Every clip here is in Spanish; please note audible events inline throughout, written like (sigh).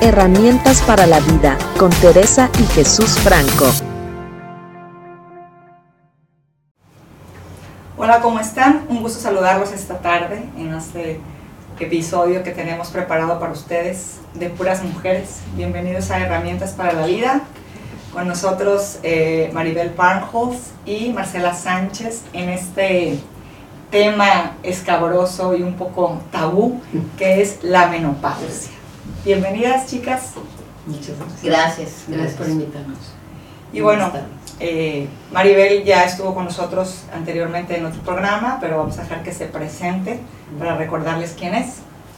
Herramientas para la vida, con Teresa y Jesús Franco. Hola, ¿cómo están? Un gusto saludarlos esta tarde en este episodio que tenemos preparado para ustedes de puras mujeres. Bienvenidos a Herramientas para la Vida. Con nosotros eh, Maribel Barnholz y Marcela Sánchez en este tema escabroso y un poco tabú que es la menopausia. Bienvenidas chicas. Muchas gracias. Gracias, Gracias por invitarnos. Y bueno, eh, Maribel ya estuvo con nosotros anteriormente en otro programa, pero vamos a dejar que se presente para recordarles quién es.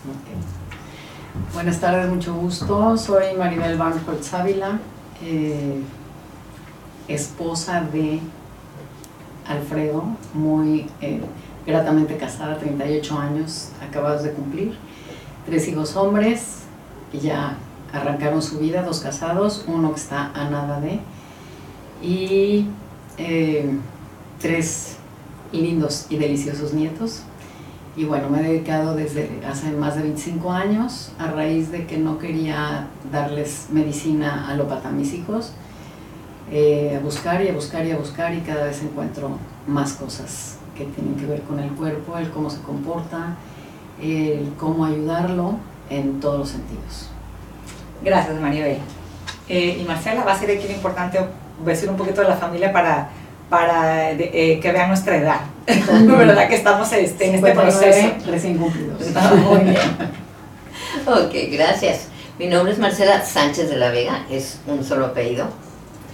Ok. Buenas tardes, mucho gusto. Soy Maribel Van Holtz Ávila, eh, esposa de Alfredo, muy eh, gratamente casada, 38 años acabados de cumplir. Tres hijos hombres, ya arrancaron su vida, dos casados, uno que está a nada de, y eh, tres lindos y deliciosos nietos. Y bueno, me he dedicado desde hace más de 25 años a raíz de que no quería darles medicina alópata a mis hijos, eh, a buscar y a buscar y a buscar y cada vez encuentro más cosas que tienen que ver con el cuerpo, el cómo se comporta, el cómo ayudarlo en todos los sentidos. Gracias, Maribel. Eh, y Marcela, va a ser aquí importante decir un poquito de la familia para, para eh, que vean nuestra edad. (laughs) ¿Verdad que estamos este, en este proceso? Recién cumplidos. (laughs) Muy bien. (laughs) Ok, gracias. Mi nombre es Marcela Sánchez de la Vega, es un solo apellido.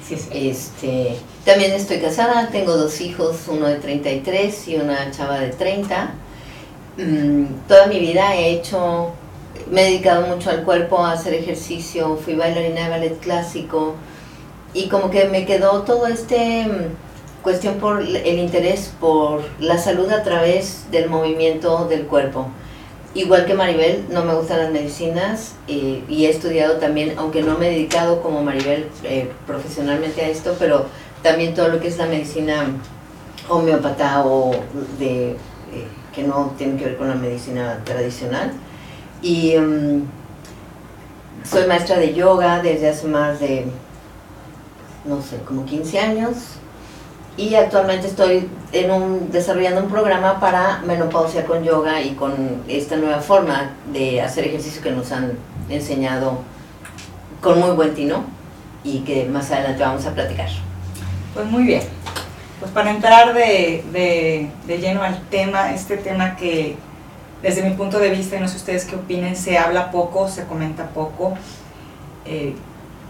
Sí, sí. Este, también estoy casada, tengo dos hijos, uno de 33 y una chava de 30. Mm, toda mi vida he hecho, me he dedicado mucho al cuerpo, a hacer ejercicio, fui bailarina de ballet clásico y como que me quedó todo este mm, cuestión por el interés por la salud a través del movimiento del cuerpo. Igual que Maribel, no me gustan las medicinas eh, y he estudiado también, aunque no me he dedicado como Maribel eh, profesionalmente a esto, pero también todo lo que es la medicina homeopata o de, eh, que no tiene que ver con la medicina tradicional. Y mm, soy maestra de yoga desde hace más de, no sé, como 15 años y actualmente estoy en un, desarrollando un programa para menopausia con yoga y con esta nueva forma de hacer ejercicio que nos han enseñado con muy buen tino y que más adelante vamos a platicar. Pues muy bien. Pues para entrar de, de, de lleno al tema, este tema que desde mi punto de vista, no sé ustedes qué opinen, se habla poco, se comenta poco. Eh,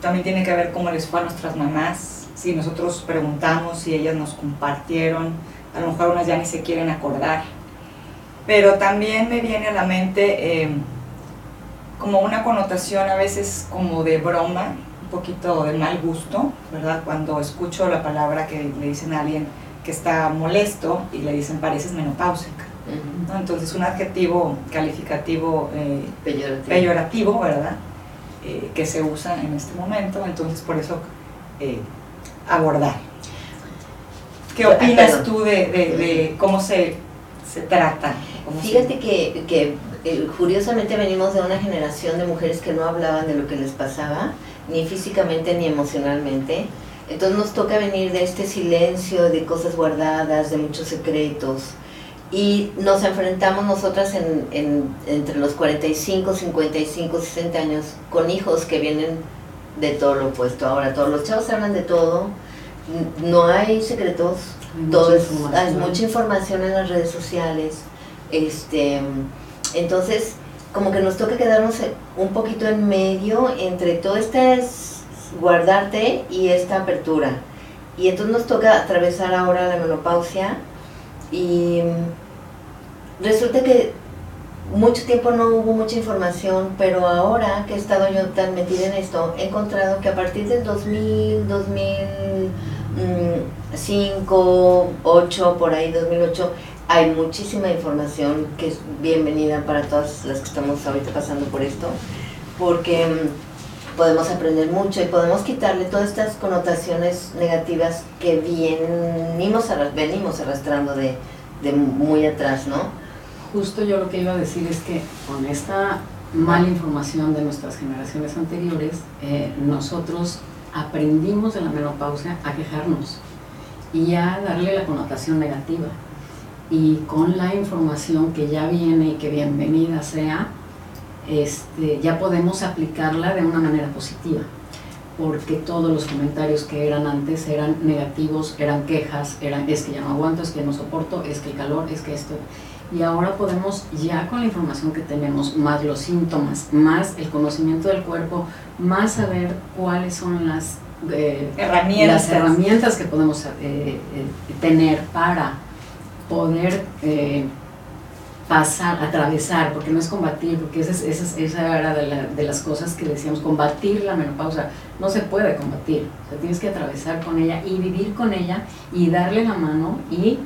también tiene que ver cómo les fue a nuestras mamás, si nosotros preguntamos, si ellas nos compartieron, a lo mejor unas ya ni se quieren acordar. Pero también me viene a la mente eh, como una connotación a veces como de broma, un poquito de mal gusto, ¿verdad? Cuando escucho la palabra que le dicen a alguien que está molesto y le dicen pareces menopáusica. ¿No? Entonces un adjetivo calificativo eh, Peyorativo. peyorativo, ¿verdad? Eh, que se usa en este momento, entonces por eso eh, abordar. ¿Qué Ah, opinas tú de, de- de cómo se, se trata? ¿Cómo se- Fíjate que, que curiosamente venimos de una generación de mujeres que no hablaban de lo que les pasaba, ni físicamente ni emocionalmente. Entonces nos toca venir de este silencio, de cosas guardadas, de muchos secretos. Y nos enfrentamos nosotras en, en- entre los 45, 55, 60 años con hijos que vienen de todo lo opuesto. Ahora todos los chavos hablan de todo, no hay secretos, Hay todo mucha es- hay información. mucha información en las redes sociales. Este, entonces, como que nos toca quedarnos un poquito en medio entre todo este es guardarte y esta apertura. Y entonces nos toca atravesar ahora la menopausia y resulta que mucho tiempo no hubo mucha información, pero ahora que he estado yo tan metida en esto, he encontrado que a partir del 2000, 2005, 8, por ahí 2008, hay muchísima información que es bienvenida para todas las que estamos ahorita pasando por esto, porque mm, podemos aprender mucho y podemos quitarle todas estas connotaciones negativas que venimos, arras- venimos arrastrando de, de muy atrás, ¿no? Justo yo lo que iba a decir es que con esta mala información de nuestras generaciones anteriores, eh, nosotros aprendimos de la menopausia a quejarnos y a darle la connotación negativa. Y con la información que ya viene y que bienvenida sea, este, ya podemos aplicarla de una manera positiva, porque todos los comentarios que eran antes eran negativos, eran quejas, eran es que ya no aguanto, es que no soporto, es que el calor, es que esto. Y ahora podemos, ya con la información que tenemos, más los síntomas, más el conocimiento del cuerpo, más saber cuáles son las, eh, Herramientas. las herramientas que podemos eh, eh, tener para poder pasar, atravesar, porque no es combatir, porque esa, es- esa, es- esa era de, la- de las cosas que decíamos, combatir la menopausia, no se puede combatir, o sea, tienes que atravesar con ella y vivir con ella y darle la mano y,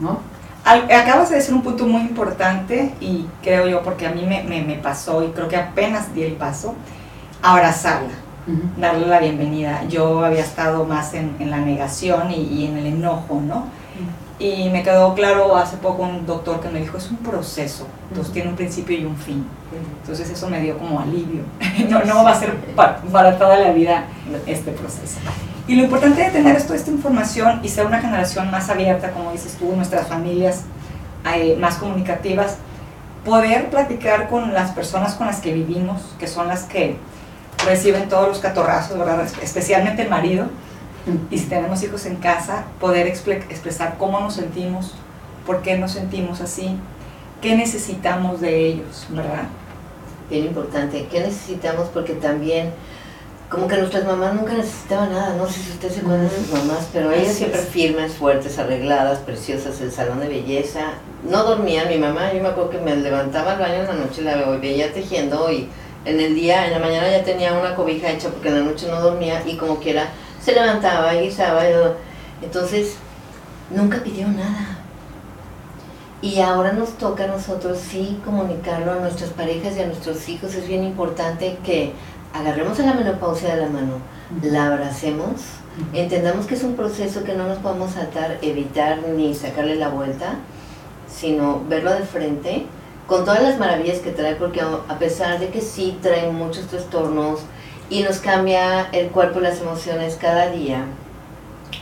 ¿no? Al- acabas de decir un punto muy importante y creo yo, porque a mí me, me- me pasó y creo que apenas di el paso, abrazarla, darle la bienvenida. Yo había estado más en, en la negación y, y en el enojo, ¿no? Y me quedó claro hace poco un doctor que me dijo, es un proceso, entonces Ujú. tiene un principio y un fin. Entonces eso me dio como alivio. (laughs) No, no va a ser pa- para toda la vida este proceso. Y lo importante de tener esto, esta información y ser una generación más abierta, como dices tú, nuestras familias eh, más comunicativas, poder platicar con las personas con las que vivimos, que son las que reciben todos los catorrazos, ¿verdad? Especialmente el marido, y si tenemos hijos en casa, poder expre- expresar cómo nos sentimos, por qué nos sentimos así, qué necesitamos de ellos, ¿verdad? Bien importante. ¿Qué necesitamos? Porque también, como que nuestras mamás nunca necesitaban nada. No sé si usted se acuerda de sus mamás, pero ellas Así siempre es. firmes, fuertes, arregladas, preciosas, el salón de belleza. No dormían. Mi mamá, yo me acuerdo que me levantaba al baño en la noche, la veía tejiendo y en el día, en la mañana ya tenía una cobija hecha porque en la noche no dormía y como quiera se levantaba y guisaba. y todo. Entonces, nunca pidió nada. Y ahora nos toca a nosotros sí comunicarlo a nuestras parejas y a nuestros hijos. Es bien importante que agarremos a la menopausia de la mano, la abracemos, entendamos que es un proceso que no nos podemos atar, evitar ni sacarle la vuelta, sino verlo de frente con todas las maravillas que trae, porque a a pesar de que sí trae muchos trastornos y nos cambia el cuerpo y las emociones cada día,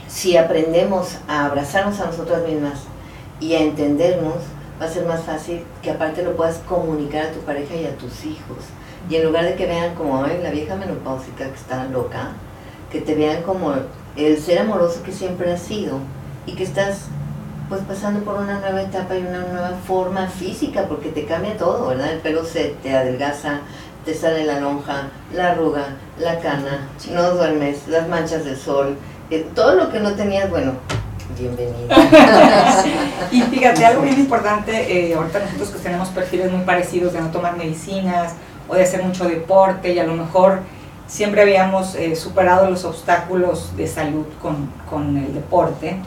si aprendemos a abrazarnos a nosotras mismas y a entendernos, va a ser más fácil que aparte lo puedas comunicar a tu pareja y a tus hijos. Y en lugar de que vean como "Ay, la vieja menopáusica que está loca, que te vean como el ser amoroso que siempre has sido y que estás pues pasando por una nueva etapa y una nueva forma física porque te cambia todo, ¿verdad? El pelo se te adelgaza, te sale la lonja, la arruga, la cana, no duermes, las manchas del sol, eh, todo lo que no tenías, bueno, bienvenido. (laughs) (laughs) Y fíjate, algo bien importante, eh, ahorita nosotros que tenemos perfiles muy parecidos de no tomar medicinas o de hacer mucho deporte y a lo mejor siempre habíamos eh, superado los obstáculos de salud con, con el deporte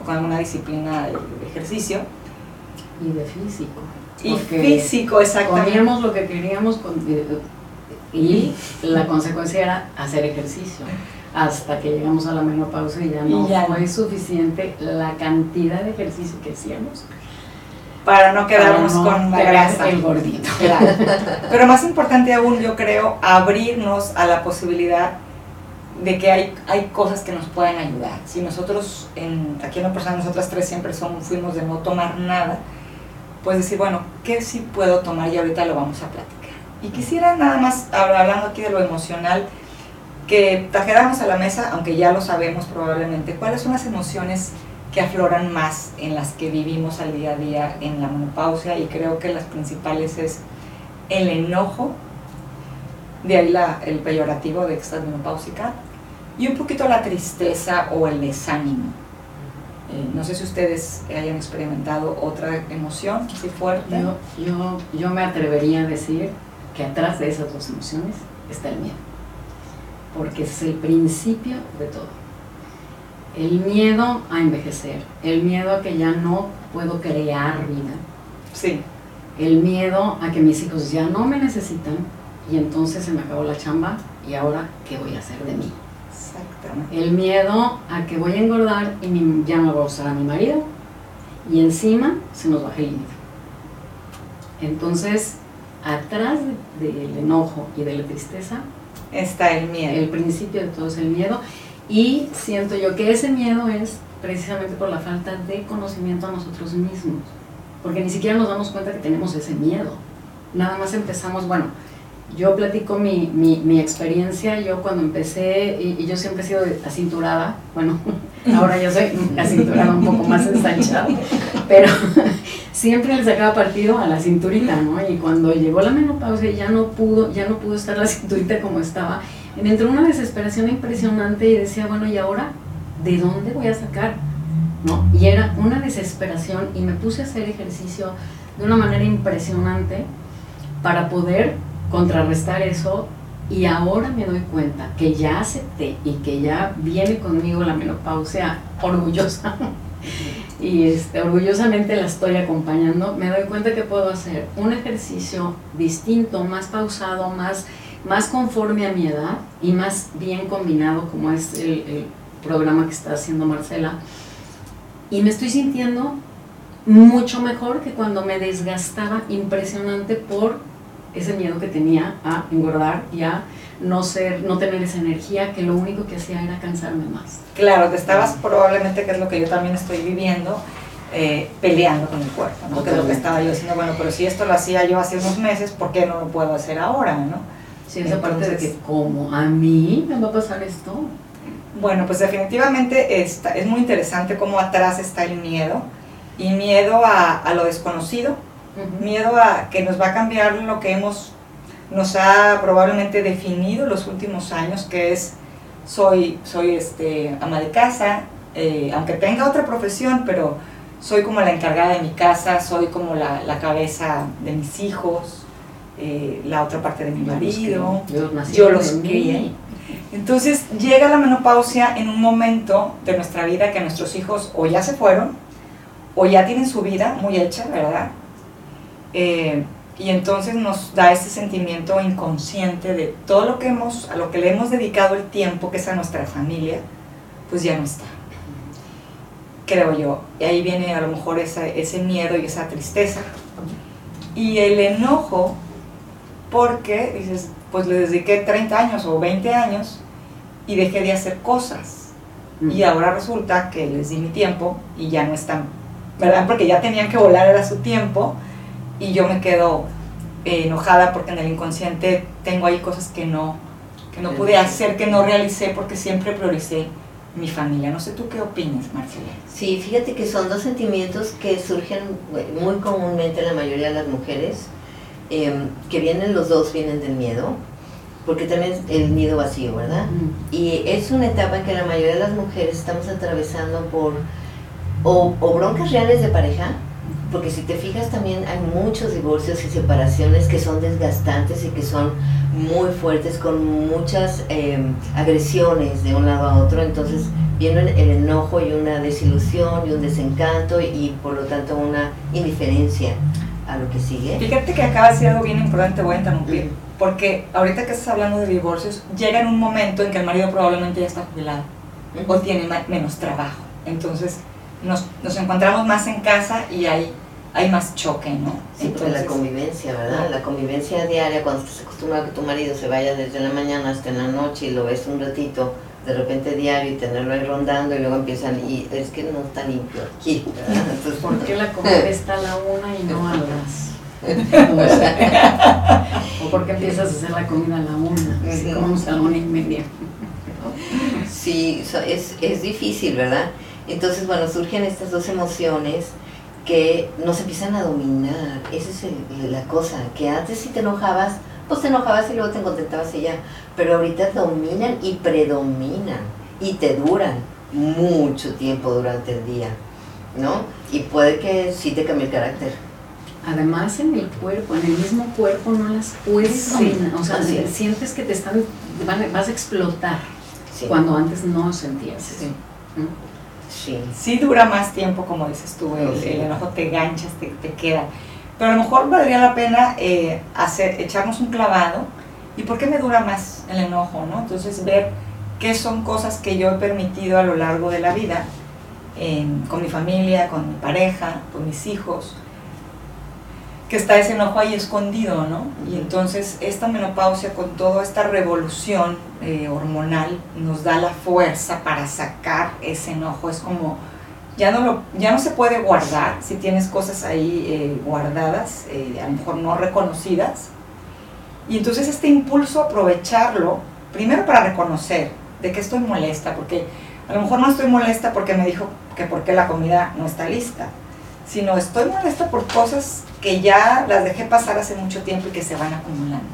o con alguna disciplina de, ejercicio. Y de físico. Y físico, exactamente. Comíamos lo que queríamos con- eh, y la consecuencia era hacer ejercicio. Hasta que llegamos a la menopausia y ya no Y ya fue no. suficiente la cantidad de ejercicio que hacíamos Para no quedarnos para no con la grasa. el gordito. Claro. (laughs) Pero más importante aún, yo creo, abrirnos a la posibilidad de que hay, hay cosas que nos pueden ayudar. Si nosotros, en, aquí en la persona, nosotras tres siempre somos, fuimos de no tomar nada, pues decir, bueno, ¿qué sí puedo tomar? Y ahorita lo vamos a platicar. Y quisiera nada más, hab- hablando aquí de lo emocional, que trajéramos a la mesa, aunque ya lo sabemos probablemente, cuáles son las emociones que afloran más en las que vivimos al día a día en la menopausia y creo que las principales es el enojo, de ahí la, el peyorativo de estás menopáusica, y un poquito la tristeza o el desánimo. Eh, no sé si ustedes hayan experimentado otra emoción así fuerte. Yo, yo, yo me atrevería a decir que atrás de esas dos emociones está el miedo. Porque es el principio de todo. El miedo a envejecer, el miedo a que ya no puedo crear vida, Sí, el miedo a que mis hijos ya no me necesitan y entonces se me acabó la chamba y ahora qué voy a hacer de mí. exactamente. El miedo a que voy a engordar y mi- ya no voy a usar a mi marido y encima se nos baja el límite. Entonces, atrás de- del enojo y de la tristeza, Está el miedo. el principio de todo es el miedo. Y siento yo que ese miedo es precisamente por la falta de conocimiento a nosotros mismos. Porque ni siquiera nos damos cuenta que tenemos ese miedo. Nada más empezamos, bueno, yo platico mi, mi, mi experiencia, yo cuando empecé, y, y yo siempre he sido acinturada, bueno, (laughs) ahora yo soy acinturada un poco más ensanchada, pero (laughs) siempre le sacaba partido a la cinturita, ¿no? Y cuando llegó la menopausia ya no pudo, ya no pudo estar la cinturita como estaba, me entró una desesperación impresionante y decía, bueno, ¿y ahora de dónde voy a sacar? ¿No? Y era una desesperación y me puse a hacer ejercicio de una manera impresionante para poder contrarrestar eso y ahora me doy cuenta que ya acepté y que ya viene conmigo la menopausia orgullosa (laughs) y este, orgullosamente la estoy acompañando, me doy cuenta que puedo hacer un ejercicio distinto, más pausado, más, más conforme a mi edad y más bien combinado como es el, el programa que está haciendo Marcela. Y me estoy sintiendo mucho mejor que cuando me desgastaba impresionante por ese miedo que tenía a engordar y a no ser, no tener esa energía que lo único que hacía era cansarme más. Claro, te estabas probablemente, que es lo que yo también estoy viviendo, eh, peleando con el cuerpo, ¿no? Que es lo que estaba yo diciendo, bueno, pero si esto lo hacía yo hace unos meses, ¿por qué no lo puedo hacer ahora, no? Sí, esa parte de Entonces- que como a mí me va a pasar esto. Bueno, pues definitivamente está, es muy interesante cómo atrás está el miedo y miedo a, a lo desconocido, miedo a que nos va a cambiar lo que hemos, nos ha probablemente definido los últimos años, que es soy, soy este, ama de casa, eh, aunque tenga otra profesión, pero soy como la encargada de mi casa, soy como la, la cabeza de mis hijos, eh, la otra parte de mi marido. Yo, yo los mí. crié. Entonces llega la menopausia en un momento de nuestra vida que nuestros hijos o ya se fueron o ya tienen su vida muy hecha, ¿verdad? Eh, y entonces nos da ese sentimiento inconsciente de todo lo que hemos, a lo que le hemos dedicado el tiempo, que es a nuestra familia, pues ya no está. Creo yo. Y ahí viene a lo mejor esa- ese miedo y esa tristeza. Y el enojo, porque dices, pues le dediqué 30 años o 20 años y dejé de hacer cosas. Mm. Y ahora resulta que les di mi tiempo y ya no están, ¿verdad? Porque ya tenían que volar, era su tiempo, y yo me quedo eh, enojada porque en el inconsciente tengo ahí cosas que no, que no pude hacer, que no realicé porque siempre prioricé mi familia. No sé tú qué opinas, Marcela. Sí, fíjate que son dos sentimientos que surgen muy comúnmente en la mayoría de las mujeres, eh, que vienen los dos, vienen del miedo, porque también es el miedo vacío, ¿verdad? Y es una etapa que la mayoría de las mujeres estamos atravesando por o, o broncas reales de pareja, porque si te fijas también hay muchos divorcios y separaciones que son desgastantes y que son muy fuertes, con muchas eh, agresiones de un lado a otro, entonces viene el enojo y una desilusión y un desencanto y por lo tanto una indiferencia a lo que sigue. Fíjate que acaba de decir algo bien importante, voy a interrumpir. Porque ahorita que estás hablando de divorcios, llega en un momento en que el marido probablemente ya está jubilado o tiene menos trabajo. Entonces nos, nos encontramos más en casa y hay, hay más choque, ¿no? Sí, porque la Entonces, convivencia, ¿verdad? La convivencia diaria, cuando estás acostumbrado a que tu marido se vaya desde la mañana hasta en la noche y lo ves un ratito, de repente diario y tenerlo ahí rondando y luego empiezan, y es que no está limpio aquí. (laughs) Entonces, ¿Por qué la (laughs) comida está a la una y no a las (laughs) o por qué empiezas a hacer la comida a la una? Así como a la una y media. Sí, es, es difícil, ¿verdad? Entonces, bueno, surgen estas dos emociones que nos empiezan a dominar. Esa es el- la cosa, que antes si te enojabas, pues te enojabas y luego te contentabas y ya. Pero ahorita dominan y predominan y te duran mucho tiempo durante el día, ¿no? Y puede que sí te cambie el carácter. Además en el cuerpo, en el mismo cuerpo no las puedes Sí, dominar, o sea, sientes que te están, van- vas a explotar Sí. cuando antes no sentías. Sí. Sí. sí dura más tiempo, como dices tú, el, Sí. el enojo te ganchas, te, te queda. Pero a lo mejor valdría la pena eh, hacer, echarnos un clavado. ¿Y por qué me dura más el enojo? ¿no? Entonces ver qué son cosas que yo he permitido a lo largo de la vida, con mi familia, con mi pareja, con mis hijos. que está ese enojo ahí escondido, ¿no? Y entonces esta menopausia con toda esta revolución eh, hormonal nos da la fuerza para sacar ese enojo. Es como, ya no, lo, ya no se puede guardar si tienes cosas ahí eh, guardadas, eh, a lo mejor no reconocidas. Y entonces este impulso aprovecharlo, primero para reconocer de que estoy molesta, porque a lo mejor no estoy molesta porque me dijo que porque la comida no está lista, sino estoy molesta por cosas que ya las dejé pasar hace mucho tiempo y que se van acumulando.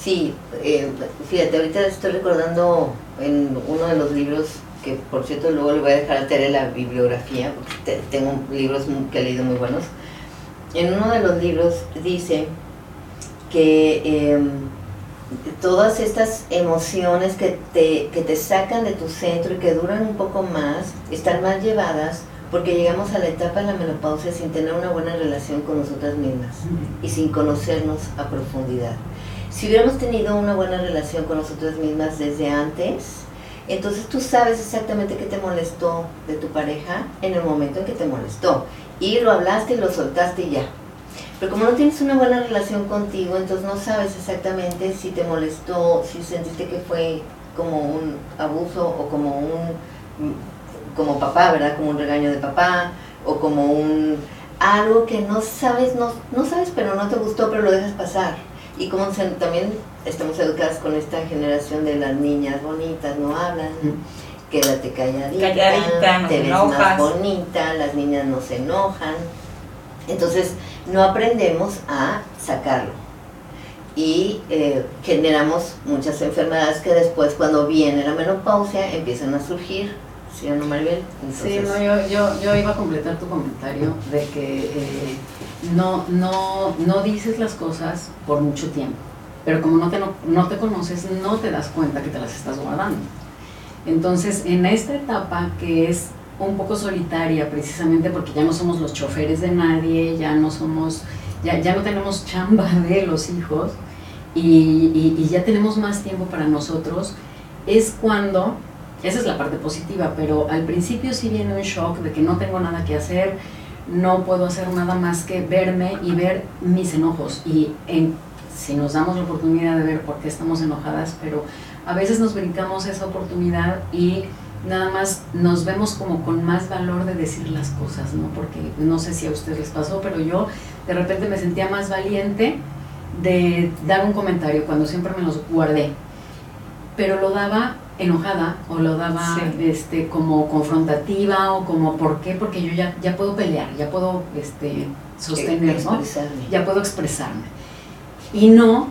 Sí, eh, fíjate, ahorita estoy recordando en uno de los libros, que por cierto luego le voy a dejar a Tere la bibliografía, porque tengo libros que he leído muy buenos. En uno de los libros dice que em, todas estas emociones que te, que te sacan de tu centro y que duran un poco más, están más llevadas porque llegamos a la etapa de la menopausia sin tener una buena relación con nosotras mismas y sin conocernos a profundidad. Si hubiéramos tenido una buena relación con nosotras mismas desde antes, entonces tú sabes exactamente qué te molestó de tu pareja en el momento en que te molestó. Y lo hablaste, lo soltaste y ya. Pero como no tienes una buena relación contigo, entonces no sabes exactamente si te molestó, si sentiste que fue como un abuso o como un como papá, ¿verdad? Como un regaño de papá o como un algo que no sabes, no, no sabes, pero no te gustó, pero lo dejas pasar. Y como también estamos educadas con esta generación de las niñas bonitas, no hablan, quédate calladita, calladita te ves más bonita, las niñas no se enojan. Entonces, no aprendemos a sacarlo. Y eh, generamos muchas enfermedades que después, cuando viene la menopausia, empiezan a surgir ¿sí o no, Maribel? Sí, no, yo, yo, yo, iba a completar tu comentario de que eh, no, no, no dices las cosas por mucho tiempo, pero como no te, no, te conoces, no te das cuenta que te las estás guardando. Entonces, en esta etapa que es un poco solitaria, precisamente porque ya no somos los choferes de nadie, ya no somos, ya, ya no tenemos chamba (laughs) de los hijos y, y ya tenemos más tiempo para nosotros, es cuando esa es la parte positiva, pero al principio sí viene un shock de que no tengo nada que hacer, no puedo hacer nada más que verme y ver mis enojos. Y en, si nos damos la oportunidad de ver por qué estamos enojadas, pero a veces nos brincamos esa oportunidad y nada más nos vemos como con más valor de decir las cosas, ¿no? Porque no sé si a ustedes les pasó, pero yo de repente me sentía más valiente de dar un comentario cuando siempre me los guardé. Pero lo daba enojada o lo daba este, como confrontativa o como ¿por qué? Porque yo ya, ya puedo pelear, ya puedo este, sostener, ¿no? Ya puedo expresarme. Y no,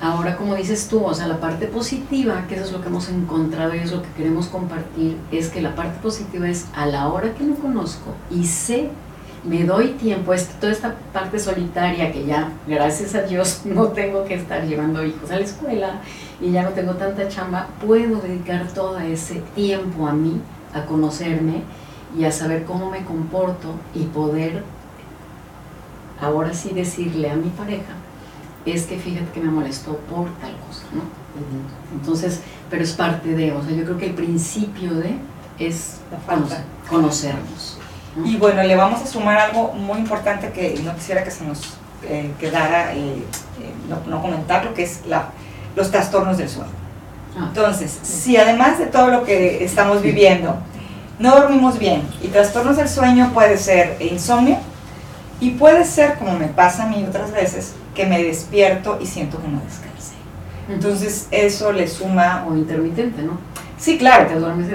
ahora como dices tú, o sea, la parte positiva, que eso es lo que hemos encontrado y es lo que queremos compartir, es que la parte positiva es a la hora que no conozco y sé me doy tiempo, este, toda esta parte solitaria que ya, gracias a Dios, (laughs) no tengo que estar llevando hijos a la escuela y ya no tengo tanta chamba, puedo dedicar todo ese tiempo a mí, a conocerme y a saber cómo me comporto y poder ahora sí decirle a mi pareja, es que fíjate que me molestó por tal cosa, ¿no? Entonces, pero es parte de, o sea, yo creo que el principio de es conocernos. Y bueno, le vamos a sumar algo muy importante que no quisiera que se nos eh, quedara, eh, eh, no, no, comentar, lo que es la, los trastornos del sueño. Ah. Entonces, si además de todo lo que estamos viviendo, no dormimos bien y trastornos del sueño puede ser insomnio y puede ser, como me pasa a mí otras veces, que me despierto y siento que no descansé. Entonces, eso le suma... O intermitente, ¿no? Sí, claro, te duermes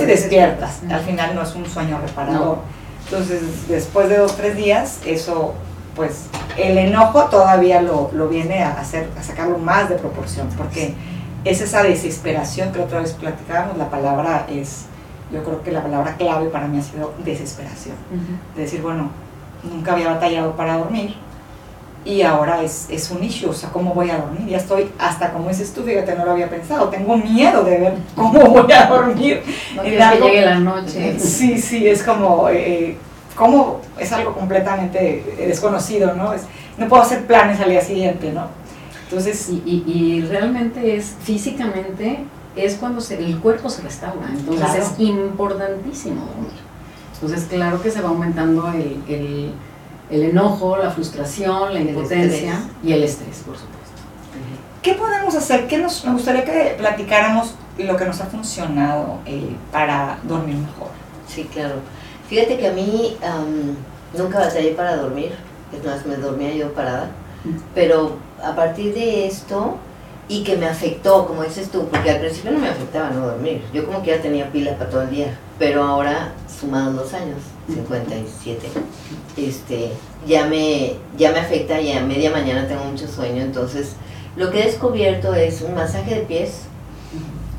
y despiertas. Al final no es un sueño reparador. Entonces, después de dos o tres días, eso, pues, el enojo todavía lo, viene a hacer, a sacarlo más de proporción, porque es esa desesperación que otra vez platicábamos, la palabra es, yo creo que la palabra clave para mí ha sido desesperación. De decir, bueno, nunca había batallado para dormir, y ahora es, es un issue, o sea, ¿cómo voy a dormir? Ya estoy, hasta como dices tú, fíjate, no lo había pensado, tengo miedo de ver cómo (laughs) voy a dormir. No que llegue la noche. Sí, sí, es como, eh, como es algo completamente desconocido, ¿no? Es, no puedo hacer planes al día siguiente, ¿no? Entonces... Y, y, realmente es, físicamente, es cuando se, el cuerpo se restaura, entonces es importantísimo dormir. Entonces, claro que se va aumentando el el enojo, la frustración, la El impotencia y el estrés, por supuesto. ¿Qué podemos hacer? ¿Qué nos, me gustaría que platicáramos lo que nos ha funcionado eh, para dormir mejor. Sí, claro. Fíjate que a mí am, nunca batallé para dormir, es más, me dormía yo parada, pero a partir de esto y que me afectó, como dices tú, porque al principio no me afectaba no dormir, yo como que ya tenía pila para todo el día, pero ahora, sumados dos años, 57, este, ya me, ya me afecta y a media mañana tengo mucho sueño, entonces lo que he descubierto es un masaje de pies,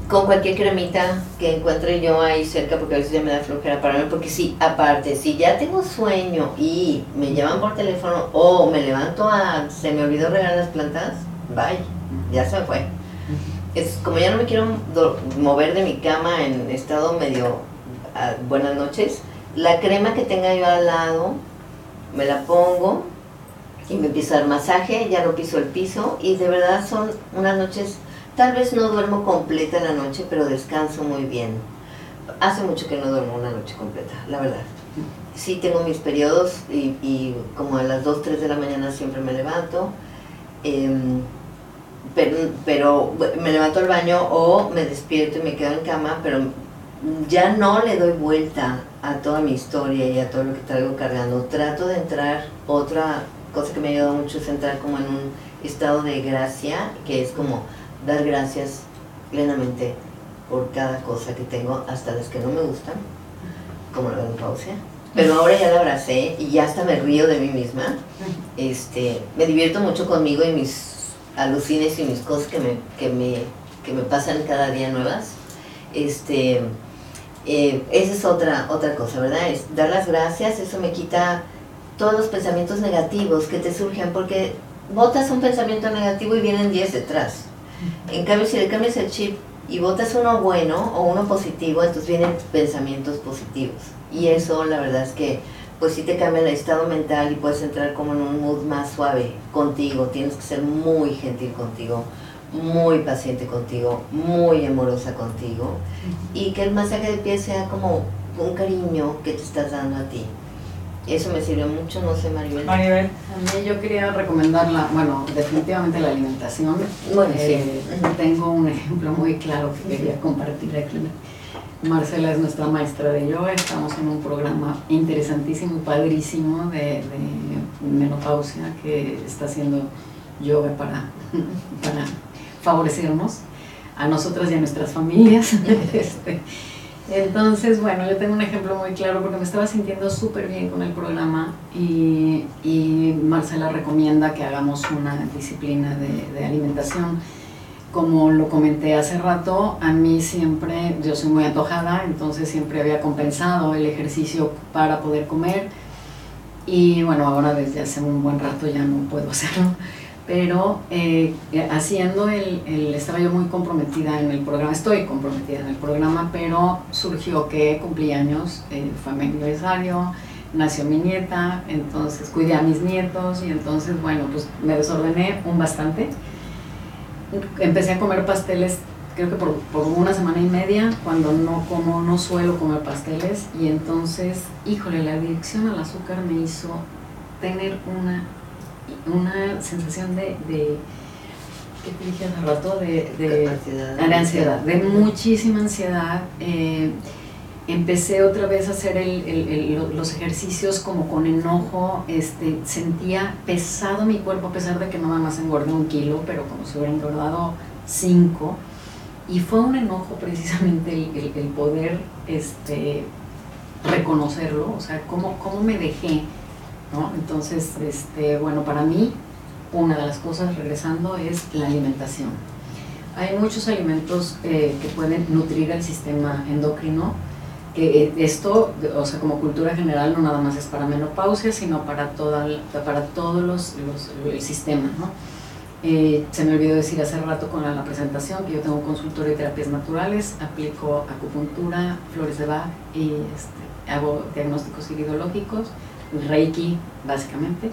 con cualquier cremita que encuentre yo ahí cerca, porque a veces ya me da flojera pararme, porque sí, aparte, si ya tengo sueño y me llaman por teléfono o me levanto a, se me olvidó regar las plantas, bye, ya se me fue. Es como ya no me quiero mover de mi cama en estado medio ah, buenas noches, la crema que tenga yo al lado, me la pongo y me empiezo a dar masaje, ya no piso el piso y de verdad son unas noches Tal vez no duermo completa la noche, pero descanso muy bien. Hace mucho que no duermo una noche completa, la verdad. Sí tengo mis periodos y, como a las 2, 3 de la mañana siempre me levanto. em, pero me levanto al baño o me despierto y me quedo en cama, pero ya no le doy vuelta a toda mi historia y a todo lo que traigo cargando. Trato de entrar, otra cosa que me ha ayudado mucho es entrar como en un estado de gracia, que es como dar gracias plenamente por cada cosa que tengo, hasta las que no me gustan, como la menopausia. Pero ahora ya la abracé y ya hasta me río de mí misma. Este, me divierto mucho conmigo y mis alucines y mis cosas que me, que me, que me pasan cada día nuevas. Este, eh, esa es otra, otra cosa, ¿verdad? Es dar las gracias, eso me quita todos los pensamientos negativos que te surgen, porque botas un pensamiento negativo y vienen 10 detrás. En cambio, si le cambias el chip y botas uno bueno o uno positivo, entonces vienen pensamientos positivos. Y eso, la verdad es que, pues sí te cambia el estado mental y puedes entrar como en un mood más suave contigo. Tienes que ser muy gentil contigo, muy paciente contigo, muy amorosa contigo. Y que el masaje de pies sea como un cariño que te estás dando a ti. Eso me sirve mucho, no sé, Maribel. Maribel, A mí yo quería recomendarla, bueno, definitivamente la alimentación. Bueno, sí. Eh, Tengo un ejemplo muy claro que quería compartir aquí. Marcela es nuestra maestra de yoga, estamos en un programa interesantísimo padrísimo de, de menopausia que está haciendo yoga para, (laughs) para favorecernos a nosotras y a nuestras familias. (laughs) Este, entonces, bueno, yo tengo un ejemplo muy claro porque me estaba sintiendo súper bien con el programa y, y Marcela recomienda que hagamos una disciplina de, de alimentación. Como lo comenté hace rato, a mí siempre, yo soy muy antojada, entonces siempre había compensado el ejercicio para poder comer y bueno, ahora desde hace un buen rato ya no puedo hacerlo pero eh, haciendo el, el- estaba yo muy comprometida en el programa, estoy comprometida en el programa, pero surgió que cumplí años, eh, fue mi aniversario, nació mi nieta, entonces cuidé a mis nietos y entonces, bueno, pues me desordené un bastante. Empecé a comer pasteles, creo que por, por una semana y media, cuando no como, no suelo comer pasteles, y entonces, híjole, la adicción al azúcar me hizo tener una una sensación de, de ¿qué te dije hace rato? De, de, Ansiedad. de ansiedad, de muchísima ansiedad. Eh, empecé otra vez a hacer el- el- el- lo- los ejercicios como con enojo, este, sentía pesado mi cuerpo a pesar de que no nada más engordé un kilo, pero como si hubiera engordado cinco. Y fue un enojo precisamente el poder este, reconocerlo, o sea, cómo, cómo me dejé ¿no? Entonces, este, bueno, para mí, una de las cosas, regresando, es la alimentación. Hay muchos alimentos eh, que pueden nutrir el sistema endocrino, que eh, esto, o sea, como cultura general, no nada más es para menopausia, sino para, toda, para todos los, los- el sistema, ¿no? Eh, se me olvidó decir hace rato con la, la presentación que yo tengo un consultorio de terapias naturales, aplico acupuntura, flores de Bach y este, hago diagnósticos iridológicos, Reiki básicamente.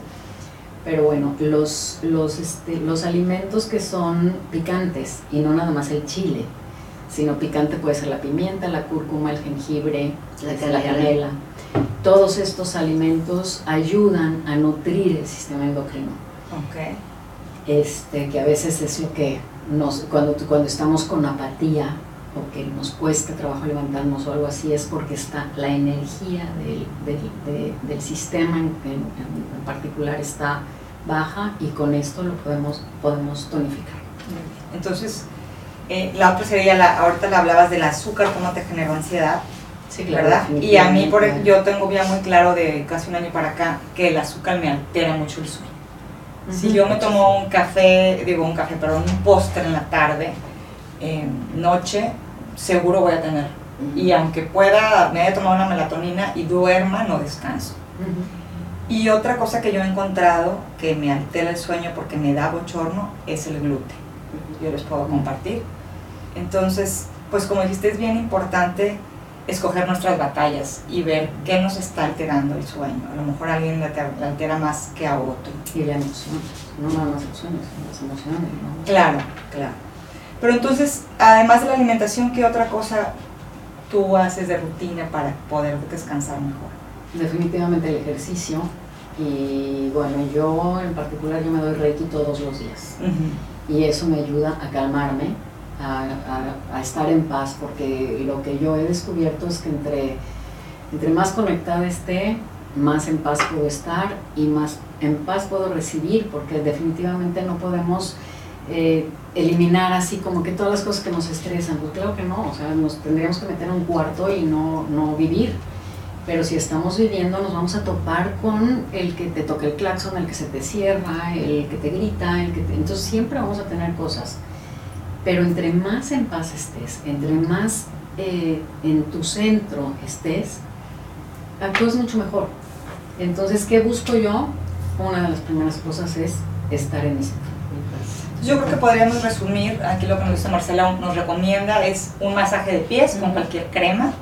Pero bueno, los, los, este, los alimentos que son picantes y no nada más el chile, sino picante puede ser la pimienta, la cúrcuma, el jengibre, La la canela. todos estos alimentos ayudan a nutrir el sistema endocrino. Ok. Este, que a veces es lo que nos, cuando, cuando estamos con apatía o que nos cuesta trabajo levantarnos o algo así, es porque está la energía del, del, de- del sistema en, en- en particular está baja y con esto lo podemos, podemos tonificar. Entonces, eh, la otra sería, la, ahorita le hablabas del azúcar, cómo te generó ansiedad, Sí, ¿verdad? Y a mí, por, yo tengo ya muy claro de casi un año para acá que el azúcar me altera mucho el sueño. Si yo me tomo un café, digo un café, perdón, un póster en la tarde, eh, noche, seguro voy a tener. Y aunque pueda, me haya tomado una melatonina y duerma, no descanso. Y otra cosa que yo he encontrado que me altera el sueño porque me da bochorno es el gluten. Yo les puedo compartir. Entonces, pues como dijiste, es bien importante escoger nuestras batallas y ver qué nos está alterando el sueño. A lo mejor a alguien le alter- le altera más que a otro. Y la emoción, no nada más los sueños, sino las emociones, ¿no? Claro, claro. Pero entonces, además de la alimentación, ¿qué otra cosa tú haces de rutina para poder descansar mejor? Definitivamente el ejercicio. Y bueno, yo en particular yo me doy reiki todos los días. Y eso me ayuda a calmarme, a, a- a estar en paz porque lo que yo he descubierto es que entre, entre más conectada esté, más en paz puedo estar y más en paz puedo recibir porque definitivamente no podemos eh, eliminar así como que todas las cosas que nos estresan, pues claro que no, o sea, nos tendríamos que meter en un cuarto y no, no vivir. Pero si estamos viviendo, nos vamos a topar con el que te toca el claxon, el que se te cierra, el que te grita, el que te... entonces siempre vamos a tener cosas. Pero entre más en paz estés, entre más eh, en tu centro estés, actúas mucho mejor. Entonces, ¿qué busco yo? Una de las primeras cosas es estar en mi centro. Yo creo que podríamos resumir, aquí lo que nos dice Marcela, nos recomienda es un masaje de pies con Ujú. cualquier crema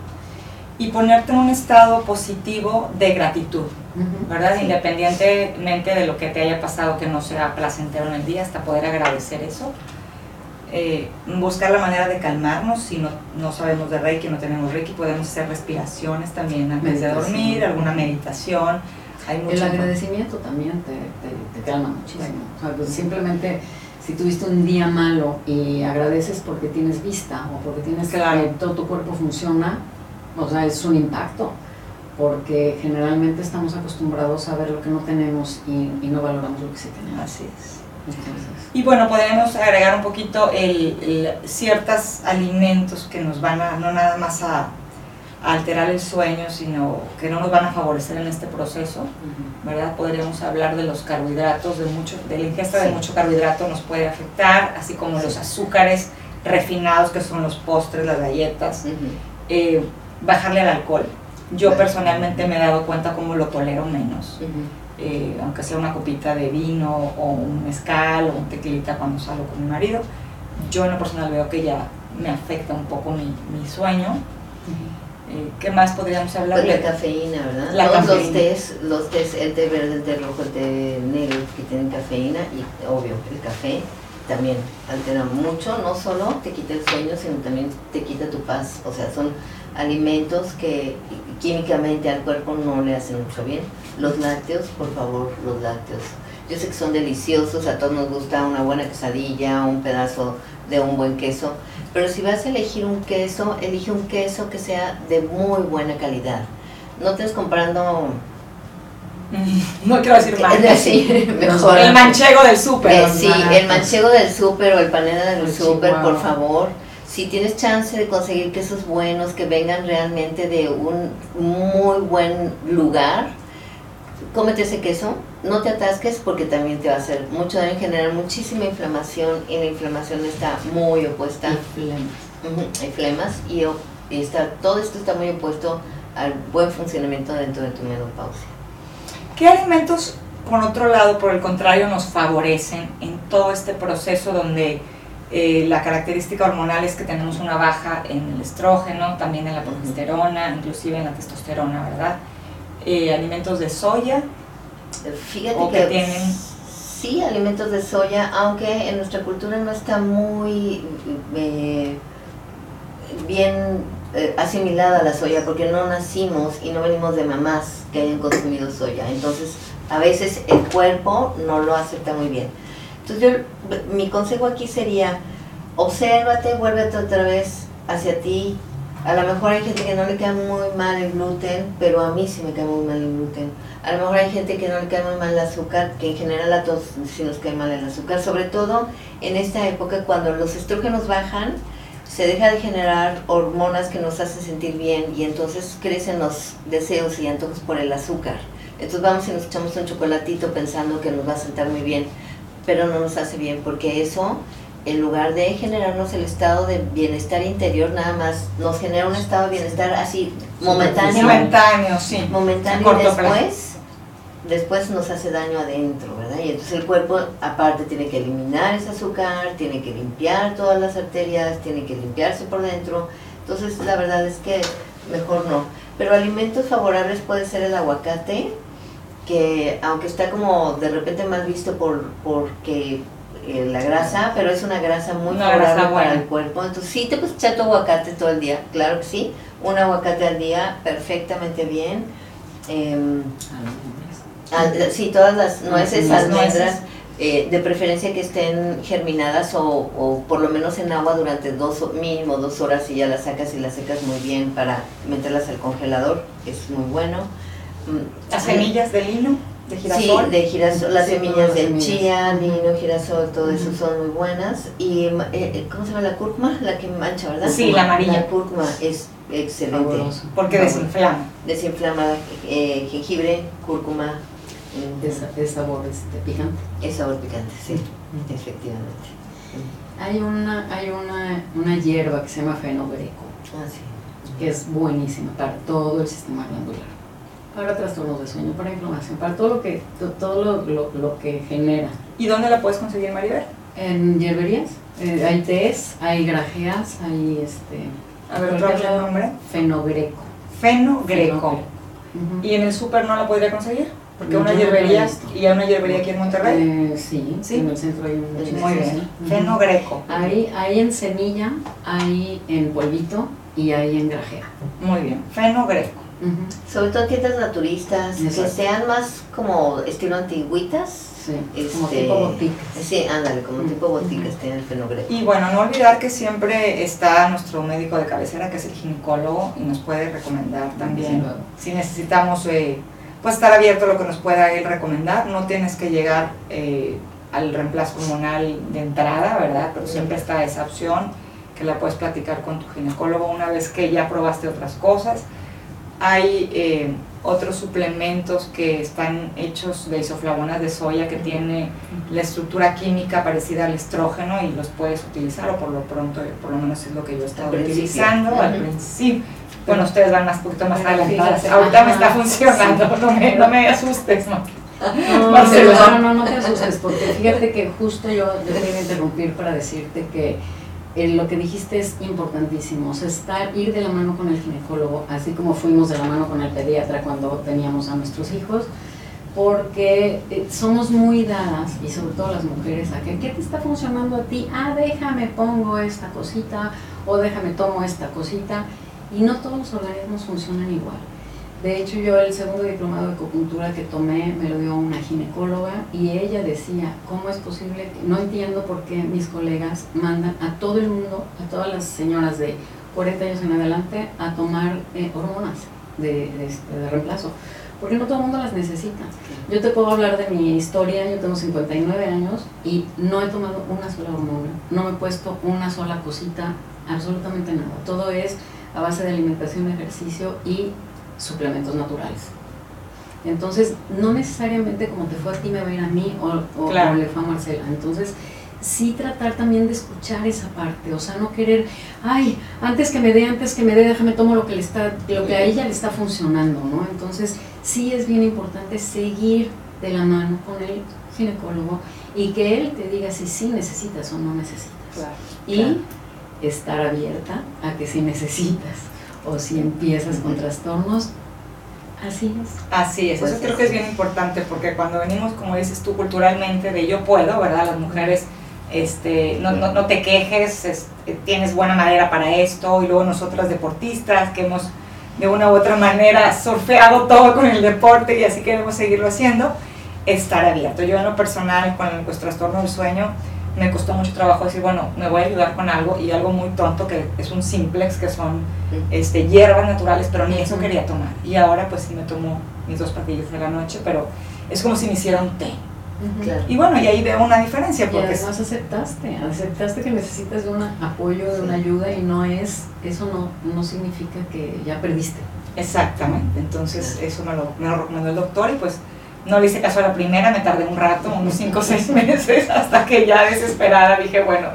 y ponerte en un estado positivo de gratitud, Ujú. ¿verdad? Sí. Independientemente de lo que te haya pasado que no sea placentero en el día, hasta poder agradecer eso. Eh, buscar la manera de calmarnos, si no, no sabemos de Reiki, no tenemos Reiki, podemos hacer respiraciones también antes de Meditación. dormir, alguna meditación. Hay El agradecimiento también te, te, te calma muchísimo. O sea, pues simplemente si tuviste un día malo y agradeces porque tienes vista o porque tienes Claro. eh, todo tu cuerpo funciona, o sea, es un impacto. Porque generalmente estamos acostumbrados a ver lo que no tenemos y, y no valoramos lo que sí tenemos. Así es. Entonces, Y bueno, podríamos agregar un poquito el, el- ciertos alimentos que nos van a, no nada más a alterar el sueño, sino que no nos van a favorecer en este proceso, ¿verdad? Podríamos hablar de los carbohidratos, de, mucho, de la ingesta de mucho carbohidrato nos puede afectar, así como los azúcares refinados, que son los postres, las galletas, eh, bajarle al alcohol. Yo personalmente me he dado cuenta cómo lo tolero menos Ujú. eh, aunque sea una copita de vino o un mezcal o un tequilita cuando salgo con mi marido, yo en lo personal veo que ya me afecta un poco mi, mi sueño. ¿Qué más podríamos hablar? Pues la cafeína, ¿verdad? La Todos cafeína. los tés, los tés, el té verde, el té rojo, el té negro que tienen cafeína y obvio, el café también altera mucho, no solo te quita el sueño, sino también te quita tu paz. O sea, son alimentos que químicamente al cuerpo no le hacen mucho bien. Los lácteos, por favor, los lácteos. Yo sé que son deliciosos, a todos nos gusta una buena quesadilla, un pedazo de un buen queso, pero si vas a elegir un queso, elige un queso que sea de muy buena calidad. No estés comprando (laughs) No quiero decir más. (laughs) Sí, mejor. El manchego del súper. Eh, sí, baratos. el manchego del súper o el panela del El súper, por favor. Si tienes chance de conseguir quesos buenos que vengan realmente de un muy buen lugar, cómete ese queso. No te atasques porque también te va a hacer mucho daño, generar muchísima inflamación y la inflamación está muy opuesta. y flemas. Hay flemas y, o- y está, todo esto está muy opuesto al buen funcionamiento dentro de tu menopausia. ¿Qué alimentos, por otro lado, por el contrario, nos favorecen en todo este proceso donde eh, la característica hormonal es que tenemos una baja en el estrógeno, también en la progesterona, inclusive en la testosterona, ¿verdad? Eh, alimentos de soya, Fíjate O que, que tienen- sí, alimentos de soya, aunque en nuestra cultura no está muy eh, bien eh, asimilada la soya porque no nacimos y no venimos de mamás que hayan consumido soya. Entonces, a veces el cuerpo no lo acepta muy bien. Entonces, yo, mi consejo aquí sería, obsérvate, vuélvete otra vez hacia ti. A lo mejor hay gente que no le cae muy mal el gluten, pero a mí sí me cae muy mal el gluten. A lo mejor hay gente que no le cae muy mal el azúcar, que en general a todos sí nos cae mal el azúcar, sobre todo en esta época cuando los estrógenos bajan, se deja de generar hormonas que nos hacen sentir bien y entonces crecen los deseos y antojos por el azúcar. Entonces vamos y nos echamos un chocolatito pensando que nos va a sentar muy bien, pero no nos hace bien porque eso, en lugar de generarnos el estado de bienestar interior, nada más nos genera un estado de bienestar así momentáneo. Momentáneo, sí. Momentáneo A y después, después nos hace daño adentro, ¿verdad? Y entonces el cuerpo aparte tiene que eliminar ese azúcar, tiene que limpiar todas las arterias, tiene que limpiarse por dentro. Entonces la verdad es que mejor no. Pero alimentos favorables puede ser el aguacate, que aunque está como de repente más visto por porque eh, la grasa, pero es una grasa muy Una favorable grasa para el cuerpo. Entonces sí te puedes echar tu aguacate todo el día, claro que sí. Un aguacate al día, perfectamente bien. Em, al- sí, todas las nueces, Las almendras, nueces. eh, de preferencia que estén germinadas o, o por lo menos en agua durante dos, mínimo dos horas y ya las sacas y las secas muy bien para meterlas al congelador, es muy bueno. Mm, Las semillas de lino, de girasol. Sí, de girasol, las Sí, semillas todas las de semillas. chía, lino, girasol, todo eso son muy buenas. Y, eh, eh, ¿cómo se llama la cúrcuma? La que mancha, ¿verdad? Sí, la amarilla. La cúrcuma es excelente. Fabuloso. porque desinflama. Desinflama eh, jengibre, cúrcuma, mm, Es, es sabor este, picante. es sabor picante, sí, efectivamente. Hay una, hay una, una hierba que se llama fenogreco, Ah, sí. que es buenísima para todo el sistema glandular. Para trastornos de sueño, para inflamación, para todo lo que, to- todo lo, lo- lo que genera. ¿Y dónde la puedes conseguir, Maribel? En hierberías eh, hay tés, hay grajeas, hay este, A ver, la- nombre. fenogreco. Feno Greco. Ujú. ¿Y en el súper no la podría conseguir? Porque una hierbería, y hay una hierbería aquí en Monterrey. Eh, sí, Sí. en el centro hay muchísimas. Muy bien. Ujú. Feno Greco. Hay, hay en semilla, hay en polvito y hay en grajea. Muy bien. Feno Ujú. Sobre todo tiendas naturistas, que Exacto. sean más como estilo antigüitas. Sí, como este, tipo botica. Sí, ándale, como Ujú. tipo boticas tiene el fenogreco. Y bueno, no olvidar que siempre está nuestro médico de cabecera, que es el ginecólogo, y nos puede recomendar también. Sí. Si necesitamos eh, pues estar abierto a lo que nos pueda él recomendar, no tienes que llegar eh, al reemplazo hormonal de entrada, ¿verdad? Pero siempre está esa opción que la puedes platicar con tu ginecólogo una vez que ya probaste otras cosas. Hay eh, otros suplementos que están hechos de isoflavonas de soya que tiene la estructura química parecida al estrógeno y los puedes utilizar o por lo pronto, por lo menos es lo que yo he estado Al principio. utilizando al principio. Bueno, ustedes van más poquito más adelantadas. Ahorita me está funcionando, no, me, no me asustes, ¿no? No, no, no, no te asustes, porque fíjate que justo yo, yo te iba a interrumpir para decirte que eh, lo que dijiste es importantísimo, estar, ir de la mano con el ginecólogo, así como fuimos de la mano con el pediatra cuando teníamos a nuestros hijos, porque eh, somos muy dadas, y sobre todo las mujeres, a que, ¿qué te está funcionando a ti? Ah, déjame pongo esta cosita, o déjame tomo esta cosita, y no todos los organismos funcionan igual. De hecho, yo el segundo diplomado de acupuntura que tomé me lo dio una ginecóloga y ella decía, ¿cómo es posible? No entiendo por qué mis colegas mandan a todo el mundo, a todas las señoras de 40 años en adelante, a tomar eh, hormonas de, de este, de reemplazo. Porque no todo el mundo las necesita. Yo te puedo hablar de mi historia, yo tengo 59 años y no he tomado una sola hormona, no me he puesto una sola cosita, absolutamente nada. Todo es a base de alimentación, ejercicio y suplementos naturales. Entonces, no necesariamente como te fue a ti me va a ir a mí o, o- Claro. o le fue a Marcela. Entonces, sí tratar también de escuchar esa parte, o sea, no querer, ay, antes que me dé, antes que me dé, déjame tomo lo que le está, lo que a ella le está funcionando, ¿no? Entonces, sí es bien importante seguir de la mano con el ginecólogo y que él te diga si sí necesitas o no necesitas. Y Claro. estar abierta a que si necesitas o si empiezas con trastornos, así es. Así es, Pues eso creo sí. que es bien importante porque cuando venimos, como dices tú, culturalmente de yo puedo, ¿verdad? Las mujeres este, no, no, no te quejes, es- eh, tienes buena madera para esto, y luego nosotras deportistas que hemos de una u otra manera surfeado todo con el deporte y así queremos seguirlo haciendo, estar abierto. Yo en lo personal, con el pues, trastorno del sueño, me costó mucho trabajo decir, bueno, me voy a ayudar con algo y algo muy tonto que es un simplex, que son este, hierbas naturales, pero ni eso quería tomar. Y ahora pues sí me tomo mis dos pastillas de la noche, pero es como si me hiciera un té. Claro. Y bueno, y ahí veo una diferencia, Y porque además aceptaste, aceptaste que necesitas de un apoyo, de una ayuda y no es, eso no, no significa que ya perdiste. Exactamente, entonces eso me lo, me lo recomendó el doctor y pues no le hice caso a la primera, me tardé un rato, unos 5 o 6 meses, hasta que ya desesperada dije, bueno,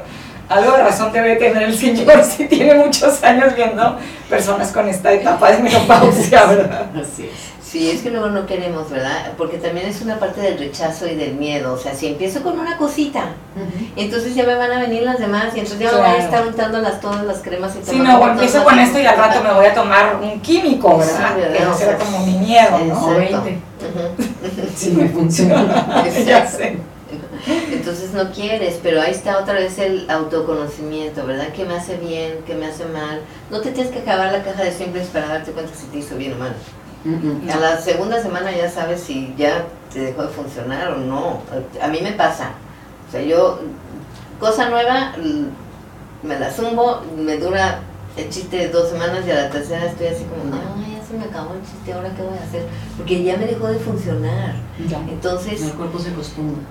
algo de razón debe tener el señor (laughs) si tiene muchos años viendo personas con esta etapa de (laughs) menopausia, ¿verdad? Así es. Sí, es que luego no queremos, ¿verdad? Porque también es una parte del rechazo y del miedo. O sea, si empiezo con una cosita, entonces ya me van a venir las demás y entonces ya me voy a Claro. estar untando las, todas las cremas y tomando no, empiezo con esto y al rato me voy a tomar un químico, ¿verdad? Sí, ¿verdad? Que O ese sea, como mi miedo, ¿no? Exacto. Exacto. 20. Ujú. (laughs) Sí me funciona. (laughs) ya Exacto. sé. Entonces no quieres, pero ahí está otra vez el autoconocimiento, ¿verdad? ¿Qué me hace bien? ¿Qué me hace mal? No te tienes que acabar la caja de simples para darte cuenta si te hizo bien o mal. A la segunda semana ya sabes si ya te dejó de funcionar o no. A mí me pasa. O sea, yo, cosa nueva, me la zumbo, me dura el chiste dos semanas y a la tercera estoy así como, ay, ya se me acabó el chiste, ¿ahora qué voy a hacer? Porque ya me dejó de funcionar. Ya. Entonces, El cuerpo se acostumbra.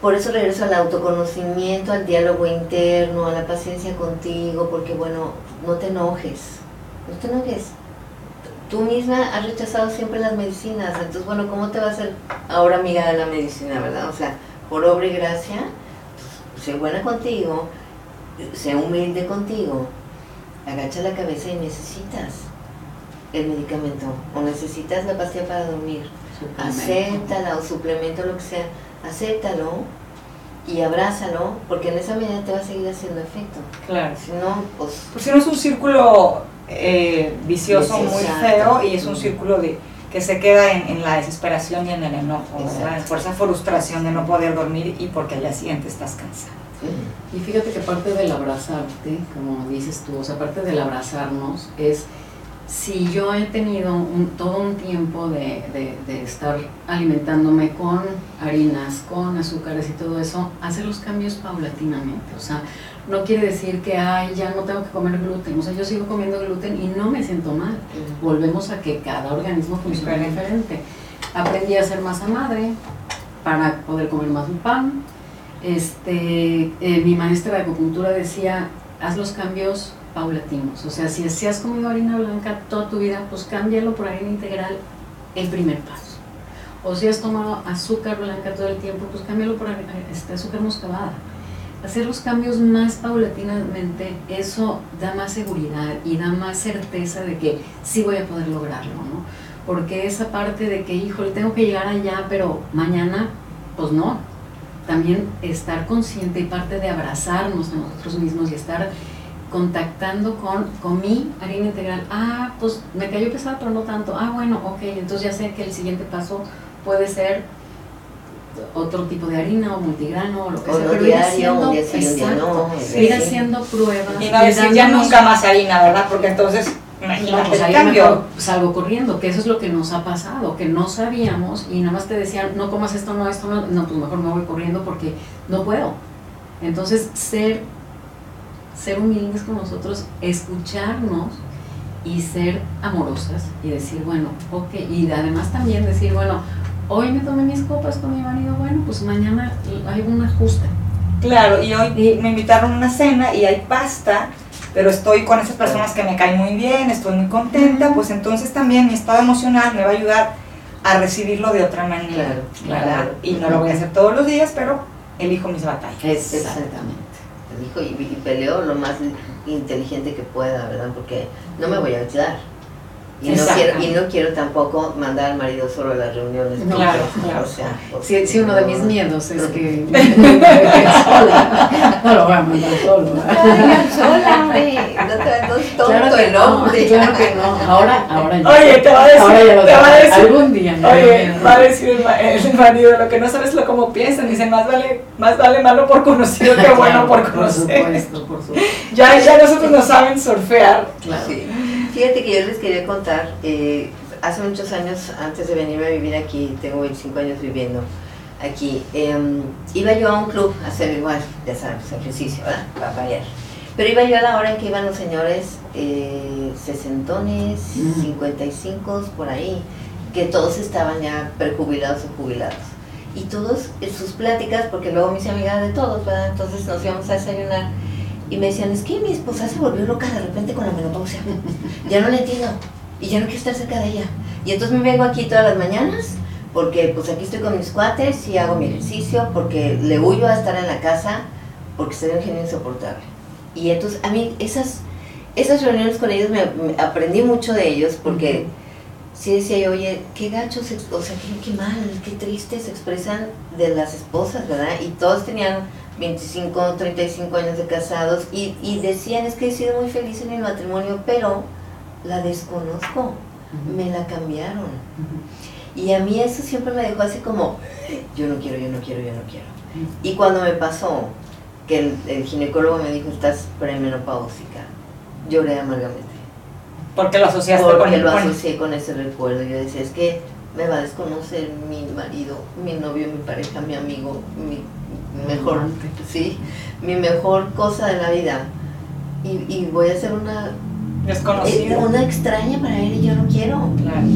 Por eso regreso al autoconocimiento, al diálogo interno, a la paciencia contigo, porque bueno, no te enojes, no te enojes. Tú misma has rechazado siempre las medicinas, entonces bueno, ¿cómo te va a ser ahora amiga de la medicina, verdad? O sea, por obra y gracia, pues, sé buena contigo, sé humilde contigo, agacha la cabeza y necesitas el medicamento o necesitas la pastilla para dormir acéptala o suplemento lo que sea, acéptalo y abrázalo, porque en esa medida te va a seguir haciendo efecto. Claro. Si no, pues Por si no es un círculo eh, vicioso muy feo y es un círculo de que se queda en, en la desesperación y en el enojo, ¿verdad? Por esa frustración de no poder dormir y porque al día siguiente estás cansado. Y fíjate que parte del abrazarte, como dices tú, o sea, parte del abrazarnos es si yo he tenido un- todo un tiempo de, de- de estar alimentándome con harinas, con azúcares y todo eso, hacer los cambios paulatinamente. O sea, no quiere decir que, ay, ya no tengo que comer gluten. O sea, yo sigo comiendo gluten y no me siento mal. Volvemos a que cada organismo funciona Diferente. diferente. Aprendí a hacer masa madre para poder comer más pan. Este, eh, mi maestra de acupuntura decía, haz los cambios paulatinos. O sea, si, si has comido harina blanca toda tu vida, pues cámbialo por harina integral el primer paso. O si has tomado azúcar blanca todo el tiempo, pues cámbialo por hari- este, azúcar moscabada. Hacer los cambios más paulatinamente, eso da más seguridad y da más certeza de que sí voy a poder lograrlo, ¿no? Porque esa parte de que, híjole, tengo que llegar allá, pero mañana, pues no. También estar consciente y parte de abrazarnos a nosotros mismos y estar contactando con, con mi harina integral. Ah, pues me cayó pesada, pero no tanto. Ah, bueno, ok, entonces ya sé que el siguiente paso puede ser otro tipo de harina o multigrano o lo que O sea. no pero ir haciendo- no. exacto, ir haciendo pruebas. Y no decir ya nunca más harina, ¿verdad? Porque entonces, no, imagínate pues el cambio. mejor salgo corriendo, que eso es lo que nos ha pasado, que no sabíamos y nada más te decían, no comas esto, no, esto, no, no, pues mejor me voy corriendo porque no puedo. Entonces, ser, ser humildes con nosotros, escucharnos y ser amorosas y decir, bueno, ok, y además también decir, bueno, hoy me tomé mis copas con mi marido, bueno, pues mañana hay un ajuste. Claro, y hoy me invitaron a una cena y hay pasta, pero estoy con esas personas que me caen muy bien, estoy muy contenta, pues entonces también mi estado emocional me va a ayudar a recibirlo de otra manera. Claro, ¿verdad? claro. Y no lo voy a hacer todos los días, pero elijo mis batallas. Exactamente. Y, y peleo lo más inteligente que pueda, ¿verdad? Porque no me voy a aislar. Y no, quiero, y no quiero tampoco mandar al marido solo a las reuniones. No, Claro, claro. O sea, Sí, sí, uno de mis no- miedos es que (laughs) (laughs) sola. No lo voy a mandar solo. No sola, hombre. No te tonto Claro que el no, hombre. claro que no. Ahora, ahora ya. Oye, te va a decir, Ahora ya lo te va a decir, Algún día. ¿no? oye, va a decir el, el marido, lo que no sabes es lo como piensan, dice, más vale, más vale malo por conocido que (laughs) bueno Claro, por Por conocer. supuesto, por supuesto. Ya, ya nosotros no saben surfear. Claro. Sí. Fíjate que yo les quería contar, eh, hace muchos años, antes de venirme a vivir aquí, tengo 25 años viviendo aquí, em, iba yo a un club a hacer igual, ya sabes, ejercicio, ¿verdad? Para variar. Pero iba yo a la hora en que iban los señores eh, sesentones, Mm. 55 por ahí, que todos estaban ya prejubilados o jubilados. Y todos en sus pláticas, porque luego me hice amiga de todos, ¿verdad? Entonces nos íbamos a desayunar y me decían, es que mi esposa se volvió loca de repente con la menopausia. Ya no la entiendo y ya no quiero estar cerca de ella. Y entonces me vengo aquí todas las mañanas porque pues aquí estoy con mis cuates y hago mi ejercicio porque le huyo a estar en la casa porque soy un genio insoportable. Y entonces a mí esas, esas reuniones con ellos me, me- aprendí mucho de ellos porque sí decía yo, oye, qué gachos, o sea, qué, qué mal, qué triste se expresan de las esposas, ¿verdad? Y todos tenían 25, 35 años de casados y, y decían, es que he sido muy feliz en mi matrimonio, pero la desconozco, me la cambiaron. Y a mí eso siempre me dejó así como, yo no quiero, yo no quiero, yo no quiero. Y cuando me pasó que el, el ginecólogo me dijo, estás premenopáusica, lloré amargamente. Porque lo asociaste con Porque el lo con- asocié con ese recuerdo. Yo decía, es que me va a desconocer mi marido, mi novio, mi pareja, mi amigo, mi mejor, sí, mi mejor cosa de la vida. Y, y voy a ser una, desconocido. eh, una extraña para él y yo no quiero. Claro.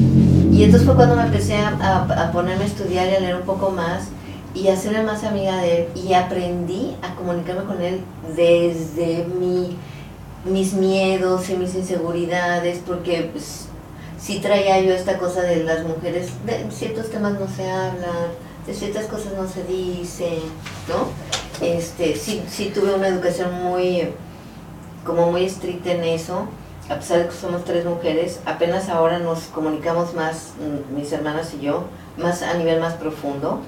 Y entonces fue cuando me empecé a, a- a ponerme a estudiar y a leer un poco más y a hacerme más amiga de él y aprendí a comunicarme con él desde mi, mis miedos y mis inseguridades porque pues, sí traía yo esta cosa de las mujeres, de ciertos temas no se hablan, de ciertas cosas no se dicen, ¿no? Este, sí, sí tuve una educación muy, como muy estricta en eso a pesar de que somos tres mujeres, apenas ahora nos comunicamos más, mm, mis hermanas y yo, más a nivel más profundo.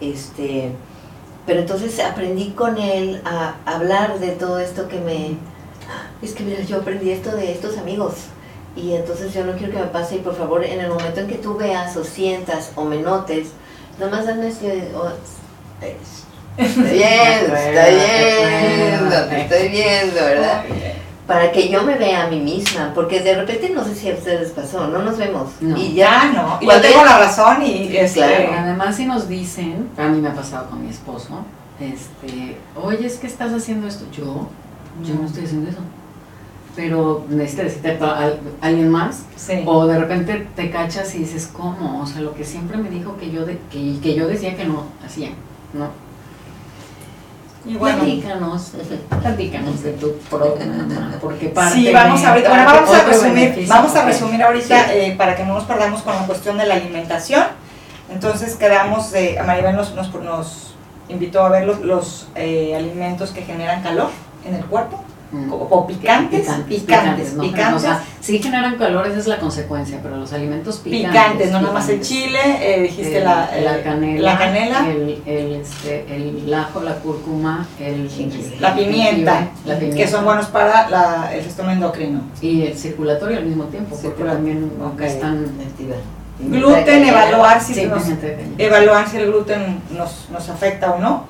Este, pero entonces aprendí con él a hablar de todo esto que me... Es que mira, yo aprendí esto de estos amigos. Y entonces yo no quiero que me pase y por favor, en el momento en que tú veas o sientas o me notes, nomás hazme así de... oh, es- Estoy (laughs) viendo, estoy viendo, te estoy viendo, ¿verdad? para que yo me vea a mí misma, porque de repente no sé si a ustedes les pasó, no nos vemos. No. Y Ya, ya, no. Y yo Cuando tengo la razón y este, Claro. Además, si nos dicen, a mí me ha pasado con mi esposo, este, oye, es que estás haciendo esto. Yo, yo no estoy haciendo eso. Pero necesitas a alguien más. Sí. O de repente te cachas y dices, ¿cómo? O sea, lo que siempre me dijo que yo, de, que, que yo decía que no hacía, ¿no? Y bueno, platícanos, platícanos de tu programa, porque parte sí, vamos ahorita, bueno, vamos a resumir, vamos a resumir ahorita eh, para que no nos perdamos con la cuestión de la alimentación. Entonces quedamos de, Maribel nos, nos, nos invitó a ver los, los eh, alimentos que generan calor en el cuerpo, Mm. o, o picantes, picantes, ¿no? picantes, O sea, sí generan calor, esa es la consecuencia, pero los alimentos picantes. picantes, no nada más el picantes. chile, eh, dijiste El- la, la eh, canela, la canela, el, el, este, el ajo, la cúrcuma, el la pimienta, la pimienta, que son buenos para la- el sistema endocrino. y el circulatorio al mismo tiempo, porque también ok. están. Gluten, evaluar si sí, nos, (laughs) evaluar si el gluten nos, nos afecta o no.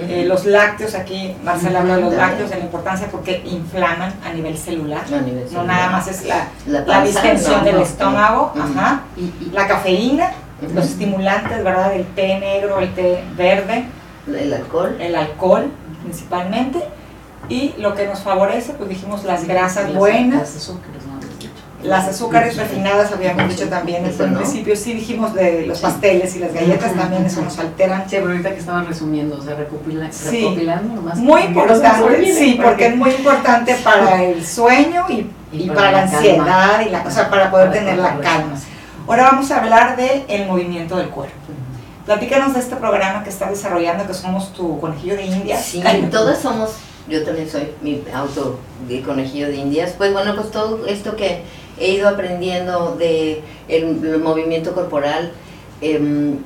Eh, los lácteos, aquí Marcela habla de los lácteos, de la importancia porque inflaman a nivel celular. A nivel No nada más es la, la, distensión no, del no. estómago, ajá. Y, y- la cafeína, los estimulantes, ¿verdad? El té negro, el té verde, El alcohol. el alcohol principalmente. Y lo que nos favorece, pues dijimos las grasas buenas, Las azúcares, ¿no? Habías dicho. Las azúcares refinadas, habíamos dicho también desde el principio, sí dijimos de los Sí. pasteles y las galletas también, eso nos alteran. Sí, pero ahorita que estaban resumiendo, o sea, recopila, Sí. recopilando nomás. Muy importante, sí, porque es muy importante para el sueño y, Y y para para la la ansiedad calma. y la, o sea, para poder Para tener la calma. Ahora vamos a hablar del el movimiento del cuerpo. Platícanos de este programa que estás desarrollando, que somos tu conejillo de indias. Sí, todas somos, yo también soy mi auto de conejillo de indias. Pues bueno, pues todo esto que he ido aprendiendo de el, el movimiento corporal, em,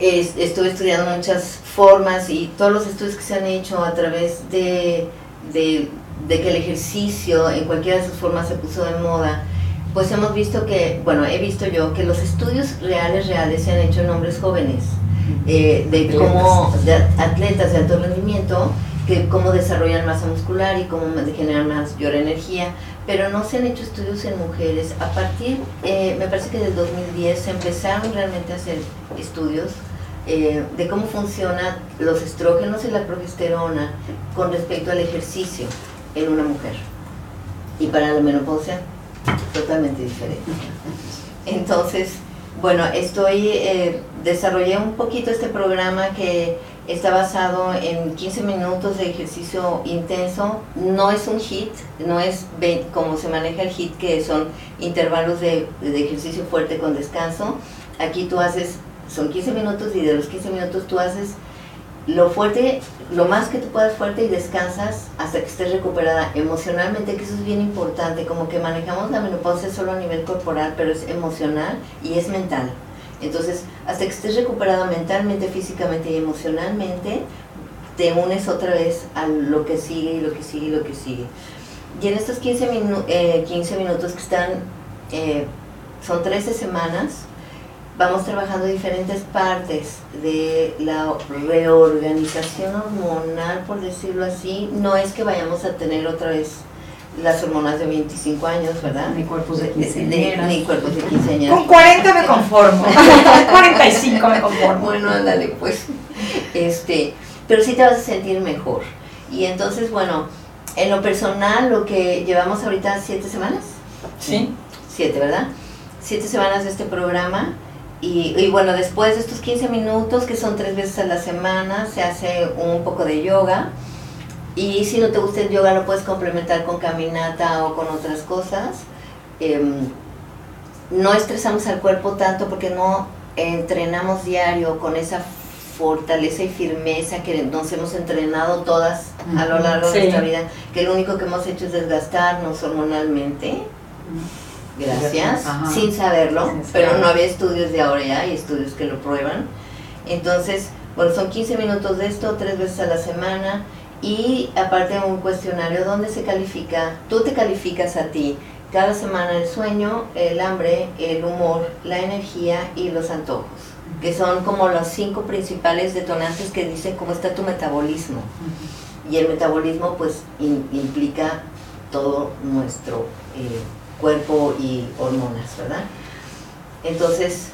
es- estuve estudiando muchas formas y todos los estudios que se han hecho a través de, de de que el ejercicio en cualquiera de sus formas se puso de moda, pues hemos visto que, bueno, he visto yo que los estudios reales, reales se han hecho en hombres jóvenes, eh, de cómo, de atletas de alto rendimiento, que cómo desarrollan masa muscular y cómo generan mayor energía, pero no se han hecho estudios en mujeres. A partir, eh, me parece que del 2010 se empezaron realmente a hacer estudios eh, de cómo funcionan los estrógenos y la progesterona con respecto al ejercicio en una mujer. Y para la menopausia, totalmente diferente. (laughs) Entonces, bueno, estoy, eh, desarrollé un poquito este programa que está basado en 15 minutos de ejercicio intenso. No es un HIT, no es como se maneja el HIT, que son intervalos de, de ejercicio fuerte con descanso. Aquí tú haces, son 15 minutos y de los 15 minutos tú haces lo fuerte, lo más que tú puedas fuerte y descansas hasta que estés recuperada emocionalmente, que eso es bien importante, como que manejamos la menopausia solo a nivel corporal, pero es emocional y es mental. Entonces, hasta que estés recuperada mentalmente, físicamente y emocionalmente, te unes otra vez a lo que sigue y lo que sigue y lo que sigue. Y en estos 15, 15 minutos que están, eh, son 13 semanas, vamos trabajando diferentes partes de la reorganización hormonal, por decirlo así. No es que vayamos a tener otra vez las hormonas de 25 años, ¿verdad? Ni cuerpos de quinceañeras. Ni cuerpos de quinceañeras. Con 40 me conformo. (laughs) Con 45 me conformo. Bueno, ándale, pues. Este, pero sí te vas a sentir mejor. Y entonces, bueno, en lo personal, lo que llevamos ahorita, siete semanas. Sí. Siete, ¿verdad? Siete semanas de este programa y, bueno, después de estos 15 minutos, que son tres veces a la semana, se hace un poco de yoga. Y si no te gusta el yoga, lo puedes complementar con caminata o con otras cosas. Em, no estresamos al cuerpo tanto porque no entrenamos diario con esa fortaleza y firmeza que nos hemos entrenado todas a lo largo de nuestra vida, que lo único que hemos hecho es desgastarnos hormonalmente. Gracias, sin saberlo, pero no había estudios de ahora ya, hay estudios que lo prueban. Entonces, bueno, son 15 minutos de esto, tres veces a la semana, y aparte un cuestionario donde se califica, tú te calificas a ti cada semana el sueño, el hambre, el humor, la energía y los antojos, que son como los cinco principales detonantes que dicen cómo está tu metabolismo. Y el metabolismo pues implica todo nuestro... Eh, cuerpo y hormonas, ¿verdad? Entonces,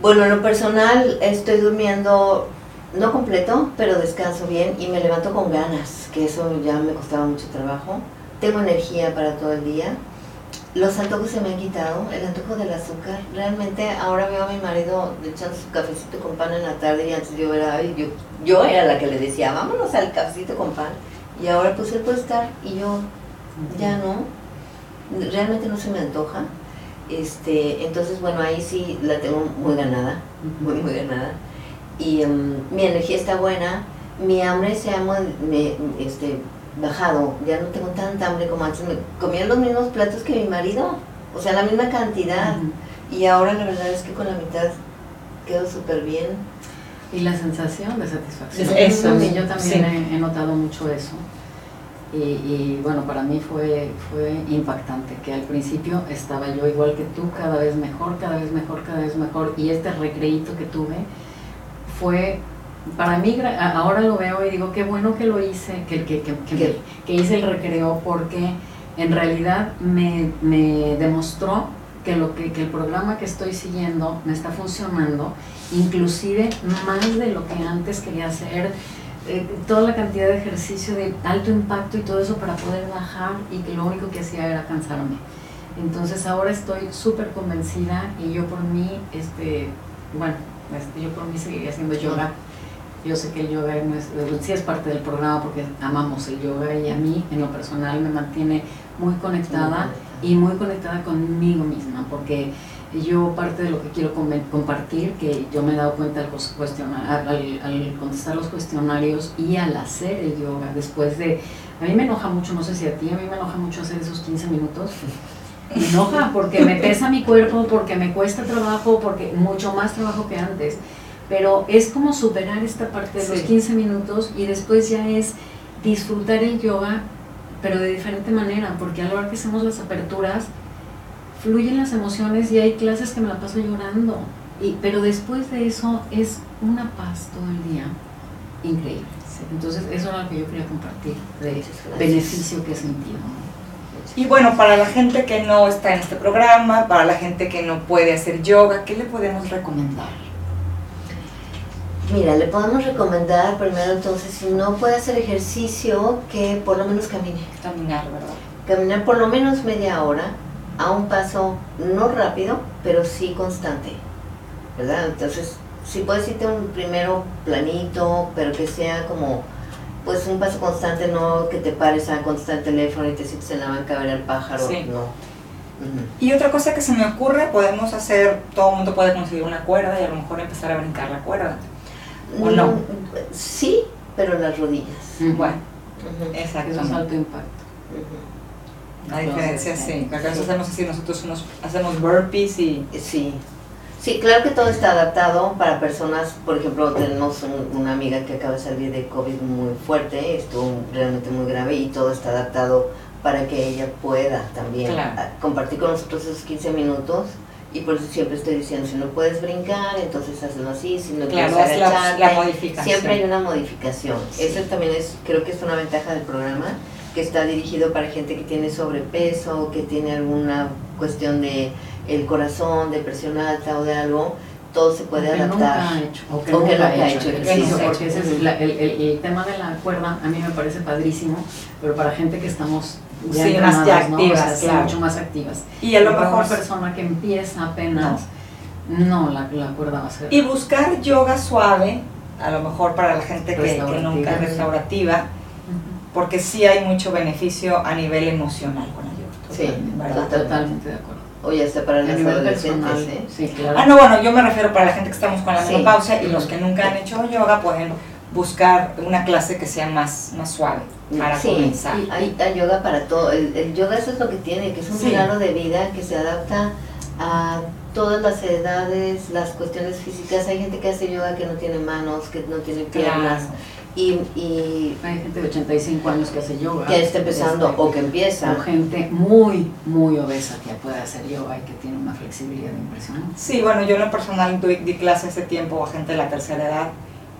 bueno, en lo personal estoy durmiendo no completo, pero descanso bien y me levanto con ganas, que eso ya me costaba mucho trabajo. Tengo energía para todo el día. Los antojos se me han quitado, el antojo del azúcar. Realmente ahora veo a mi marido echando su cafecito con pan en la tarde y antes yo era, yo, yo era la que le decía, vámonos al cafecito con pan. Y ahora pues él puede estar y yo ya no realmente no se me antoja. Este, entonces, bueno, ahí sí la tengo muy ganada, muy, muy ganada. Y em, mi energía está buena, mi hambre se ha este, bajado, ya no tengo tanta hambre como antes. Me comía los mismos platos que mi marido, o sea, la misma cantidad. Y ahora la verdad es que con la mitad quedo súper bien. Y la sensación de satisfacción. Eso, yo también he, he notado mucho eso. Y, bueno, para mí fue, fue impactante, que al principio estaba yo igual que tú, cada vez mejor, cada vez mejor, cada vez mejor, y este recreíto que tuve fue, para mí, ahora lo veo y digo, qué bueno que lo hice, que, que, que, que hice el recreo, porque en realidad me, me demostró que, lo que, que el programa que estoy siguiendo me está funcionando, inclusive más de lo que antes quería hacer, eh, toda la cantidad de ejercicio de alto impacto y todo eso para poder bajar y que lo único que hacía era cansarme. Entonces ahora estoy súper convencida y yo por mí, este, bueno, este, yo por mí seguiría haciendo yoga. Yo sé que el yoga no es, sí es parte del programa porque amamos el yoga y a mí en lo personal me mantiene muy conectada y muy conectada conmigo misma porque yo parte de lo que quiero compartir, que yo me he dado cuenta al, al, contestar los cuestionarios y al hacer el yoga, después de, a mí me enoja mucho, no sé si a ti, a mí me enoja mucho hacer esos 15 minutos. (laughs) Enoja porque me pesa mi cuerpo, porque me cuesta trabajo, porque mucho más trabajo que antes. Pero es como superar esta parte de los 15 minutos y después ya es disfrutar el yoga pero de diferente manera, porque a la hora que hacemos las aperturas, fluyen las emociones y hay clases que me la paso llorando. Y, pero después de eso es una paz todo el día increíble. Entonces eso era lo que yo quería compartir, de beneficio que he sentido. Y bueno, para la gente que no está en este programa, para la gente que no puede hacer yoga, ¿qué le podemos recomendar? Mira, le podemos recomendar primero entonces, si no puede hacer ejercicio, que por lo menos camine. Caminar, ¿verdad? Caminar por lo menos media hora, a un paso no rápido, pero sí constante. ¿Verdad? Entonces, si puedes irte un primero planito, pero que sea como pues un paso constante, no que te pares a contestar el teléfono y te sientes en la banca a ver al pájaro, Sí. no. Y otra cosa que se me ocurre, podemos hacer, todo el mundo puede conseguir una cuerda y a lo mejor empezar a brincar la cuerda. ¿O no? Mm, Sí, pero las rodillas. Bueno, Eso es exactamente. alto impacto. La diferencia Entonces, sí, que acá sí. hacemos así, nosotros unos, hacemos burpees y... Sí. Sí, claro que todo está adaptado para personas, por ejemplo, tenemos un- una amiga que acaba de salir de COVID muy fuerte, estuvo realmente muy grave y todo está adaptado para que ella pueda también Claro. compartir con nosotros esos 15 minutos y por eso siempre estoy diciendo, si no puedes brincar, entonces hazlo así, si no Claro, quieres la, agacharte, la modificación. Siempre hay una modificación. Sí. Eso también es, creo que es una ventaja del programa, que está dirigido para gente que tiene sobrepeso, que tiene alguna cuestión de el corazón, de presión alta o de algo, todo se puede O que adaptar. nunca ha hecho, o que O nunca nunca ha hecho ejercicio, porque ese es la- el, el- el tema de la cuerda a mí me parece padrísimo, pero para gente que estamos ya Sí, más ya entrenadas, ¿no? O activas, sea, claro. mucho más activas. Y a lo mejor... una persona que empieza apenas, no, la, la cuerda va a ser... Y buscar yoga suave, a lo mejor para la gente que, que nunca es restaurativa, porque sí hay mucho beneficio a nivel emocional con la yoga. Sí, ¿verdad? Totalmente de acuerdo. O ya está para las adolescentes, ¿eh? sí, claro. Ah, no, bueno, yo me refiero para la gente que estamos con la Sí. menopausia y los que nunca han hecho yoga pueden buscar una clase que sea más, más suave para Sí, comenzar. y hay, hay yoga para todo. El, el yoga eso es lo que tiene, que es un Sí. regalo de vida que se adapta a todas las edades, las cuestiones físicas. Hay gente que hace yoga que no tiene manos, que no tiene piernas. Claro. Y, y Hay gente de 85 años que hace yoga. que está empezando Este, o que empieza. o gente muy, muy obesa que puede hacer yoga y que tiene una flexibilidad impresionante. Sí, bueno, yo en lo personal doy, di clase hace tiempo a gente de la tercera edad,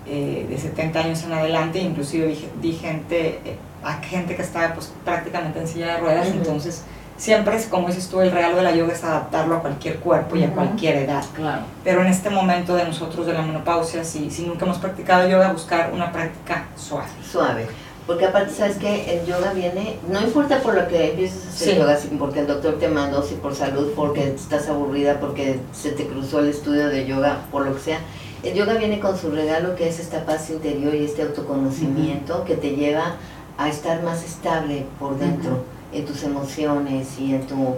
eh, de 70 años en adelante, inclusive di, di gente, eh, a gente que estaba pues prácticamente en silla de ruedas, Ujú. entonces siempre es, como dices tú, el regalo de la yoga es adaptarlo a cualquier cuerpo y a cualquier edad. Claro. Pero en este momento de nosotros de la menopausia, si, si nunca hemos practicado yoga, buscar una práctica suave. suave. Porque aparte, ¿sabes que El yoga viene, no importa por lo que empieces a hacer Sí. yoga, porque el doctor te mandó, si por salud, porque estás aburrida, porque se te cruzó el estudio de yoga, por lo que sea. El yoga viene con su regalo que es esta paz interior y este autoconocimiento que te lleva a estar más estable por dentro, en tus emociones y en tu...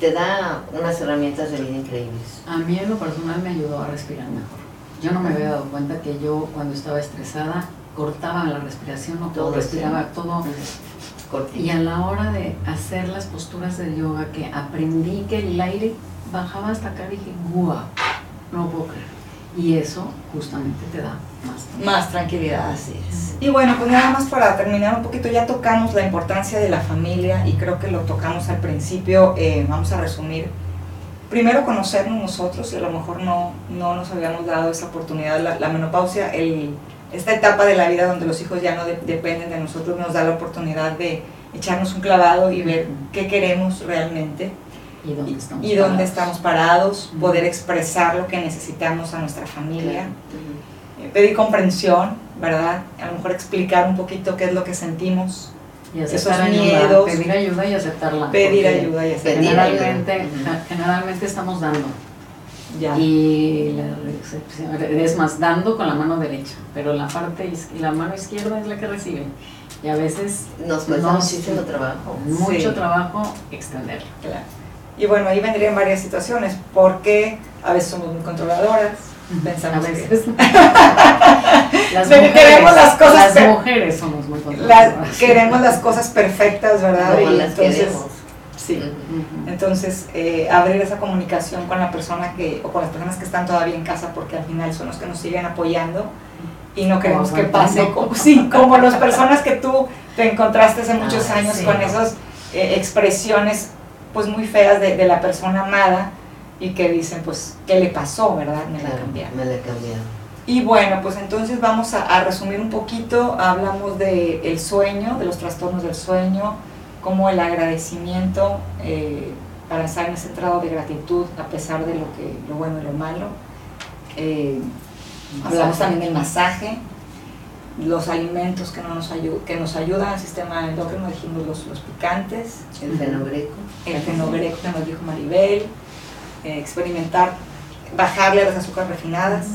te da unas herramientas de vida increíbles. A mí en lo personal me ayudó a respirar mejor. Yo no me había dado cuenta que yo cuando estaba estresada cortaba la respiración o Todo, respiraba sí. todo. Cortito. Y a la hora de hacer las posturas de yoga que aprendí que el aire bajaba hasta acá, dije, wow, no puedo creer. Y eso justamente te da más. Más tranquilidad. Así es. Y bueno, pues nada más para terminar un poquito, ya tocamos la importancia de la familia y creo que lo tocamos al principio, eh, vamos a resumir. Primero conocernos nosotros y a lo mejor no, no nos habíamos dado esa oportunidad, la, la menopausia, el, esta etapa de la vida donde los hijos ya no de- dependen de nosotros nos da la oportunidad de echarnos un clavado y ver qué queremos realmente ¿Y dónde estamos? y dónde parados? estamos parados, poder expresar lo que necesitamos a nuestra familia eh, pedir comprensión, ¿verdad? A lo mejor explicar un poquito qué es lo que sentimos, Y esos ayuda, miedos. pedir ayuda y aceptarla. pedir ayuda y Pedir Generalmente, generalmente estamos dando. ya. Y la es más, dando con la mano derecha, pero la parte is- la mano izquierda es la que recibe. Y a veces Nos cuesta Nos- muchísimo trabajo. mucho Sí. trabajo extenderlo. Claro. Y bueno, ahí vendrían varias situaciones, porque a veces somos muy controladoras, pensamos a que- (laughs) las Pero queremos las cosas las mujeres somos muy la- controladoras. queremos las cosas perfectas, ¿verdad? Como y las entonces, queremos. sí. Entonces, eh, abrir esa comunicación con la persona que, o con las personas que están todavía en casa, porque al final son los que nos siguen apoyando y no queremos que pase como, (laughs) sí, como las personas que tú te encontraste hace muchos Ay, años sí. con esas eh, expresiones pues muy feas de, de la persona amada y que dicen pues qué le pasó, ¿verdad? Me la Claro, cambiaron. me la cambiaron. Y bueno, pues entonces vamos a, a resumir un poquito, hablamos del el sueño, de los trastornos del sueño, como el agradecimiento eh, para estar en ese estado de gratitud a pesar de lo, que, lo bueno y lo malo. Eh, hablamos también del masaje, los alimentos que, no nos, ayu- que nos ayudan al sistema endocrino, dijimos los, los picantes, El fenogreco. el fenogreco que nos dijo Maribel, eh, experimentar, bajarle a las azúcares refinadas.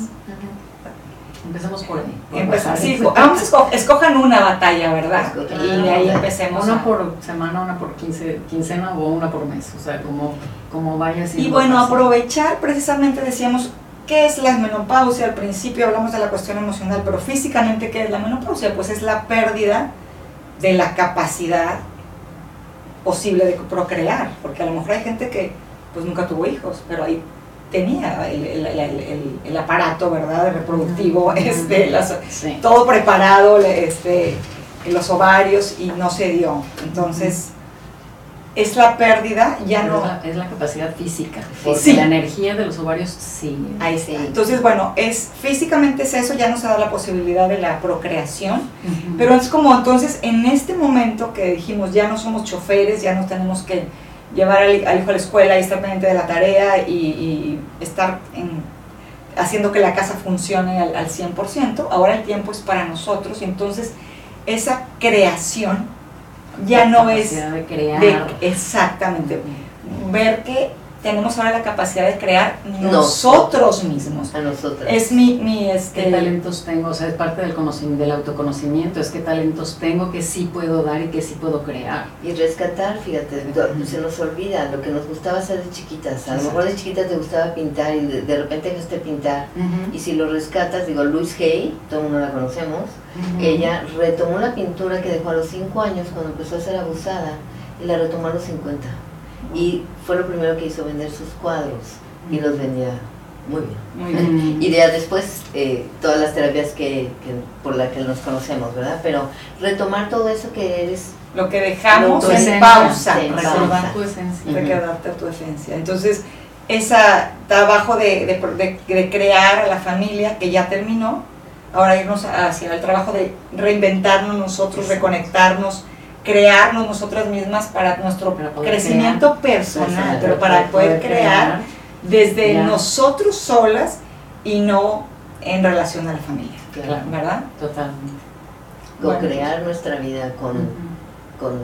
Empecemos por ahí. por Empezar, bajar. sí, co- vamos a esco- escojan una batalla, ¿verdad? Escojan Y de ahí empecemos. Una a- por semana, una por quince, quincena o una por mes. O sea, como, como vaya Y bueno, aprovechar precisamente decíamos, ¿qué es la menopausia? Al principio hablamos de la cuestión emocional, pero físicamente, ¿qué es la menopausia? Pues es la pérdida de la capacidad posible de procrear, porque a lo mejor hay gente que pues nunca tuvo hijos, pero ahí tenía el, el- el- el- el aparato, ¿verdad? reproductivo, este, las- Sí. todo preparado, este, los ovarios y no se dio. Entonces, es la pérdida, ya Pero no... Es la, es la capacidad física. Porque Sí. la energía de los ovarios sí. Ahí. Sí. Entonces, bueno, es físicamente es eso, ya nos da la posibilidad de la procreación, pero es como entonces en este momento que dijimos ya no somos choferes, ya no tenemos que llevar al, al hijo a la escuela y estar pendiente de la tarea y, y estar en- haciendo que la casa funcione al, al 100%, ahora el tiempo es para nosotros y entonces esa creación ya La no es de crear. de exactamente ver que tenemos ahora la capacidad de crear nosotros mismos. A nosotras. Es mi, mi ¿Qué este, talentos tengo? O sea, es parte del, conocimiento, del autoconocimiento, es qué talentos tengo que sí puedo dar y que sí puedo crear. Y rescatar, fíjate, se nos olvida lo que nos gustaba hacer de chiquitas. A lo mejor de chiquita te gustaba pintar y de, de repente dejaste pintar. Y si lo rescatas, digo, Louise Hay, todo el mundo la conocemos, Ujú. ella retomó la pintura que dejó a los 5 años cuando empezó a ser abusada y la retomó a los 50. Y fue lo primero que hizo vender sus cuadros y los vendía muy bien. muy bien. (laughs) Y ya después eh, todas las terapias que, que- por las que nos conocemos, ¿verdad? Pero retomar todo eso que eres lo que dejamos en pausa, sí, recordar tu esencia. Ujú. recordarte tu esencia. Entonces, ese trabajo de, de, de- de crear a la familia que ya terminó, ahora irnos hacia el trabajo de reinventarnos nosotros, reconectarnos, crearnos nosotras mismas para nuestro Para crecimiento personal, Personal, pero para poder crear desde Ya. nosotros solas y no en relación a la familia, claro, ¿verdad? Totalmente. co-crear nuestra vida con, con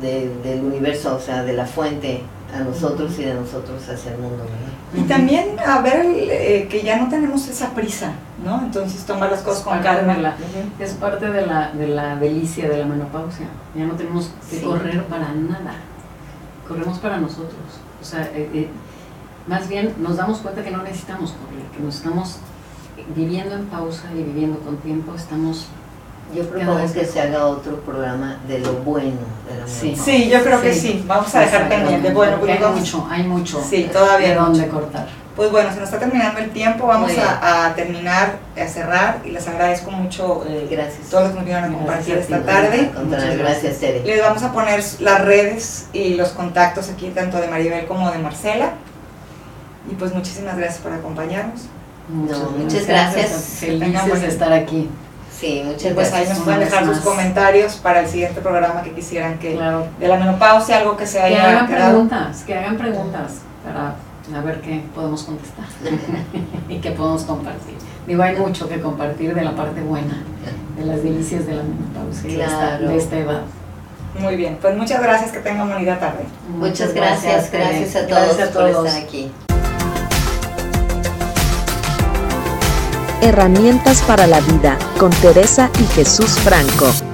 de- del universo, o sea, de la fuente a nosotros y de nosotros hacia el mundo, ¿verdad? Y también a ver eh, que ya no tenemos esa prisa, ¿no? Entonces tomar las cosas Es con calma. la- es parte de la, de la delicia de la menopausia. Ya no tenemos que Sí. correr para nada. Corremos para nosotros. O sea, eh, eh, más bien nos damos cuenta que no necesitamos correr, que nos estamos viviendo en pausa y viviendo con tiempo. Estamos. Yo propongo que se haga otro programa de lo bueno de la Sí. Sí, yo creo que Sí. sí. Vamos a dejar pendiente. Bueno, pues hay vamos- mucho, hay mucho. Sí, todavía de hay dónde mucho. cortar. Pues bueno, se nos está terminando el tiempo. Vamos a, a terminar, a cerrar y les agradezco mucho eh, Gracias. todos los que nos vinieron a Gracias compartir a esta ti. tarde. Muchas gracias, Tere. Les vamos a poner las redes y los contactos aquí, tanto de Maribel como de Marcela. Y pues muchísimas gracias por acompañarnos. muchas gracias. Felices de estar aquí. Sí, muchas pues ahí gracias. nos pueden dejar sus comentarios para el siguiente programa que quisieran que Claro. de la menopausia, algo que se Que haya hagan quedado. preguntas, que hagan preguntas para a ver qué podemos contestar (laughs) y qué podemos compartir. Digo, hay mucho que compartir de la parte buena, de las delicias de la menopausia y de esta- Claro. de esta edad. Muy bien, pues muchas gracias, que tengan bonita tarde. Muchas gracias, gracias a todos Gracias a por todos. estar aquí. Herramientas para la vida con Teresa y Jesús Franco.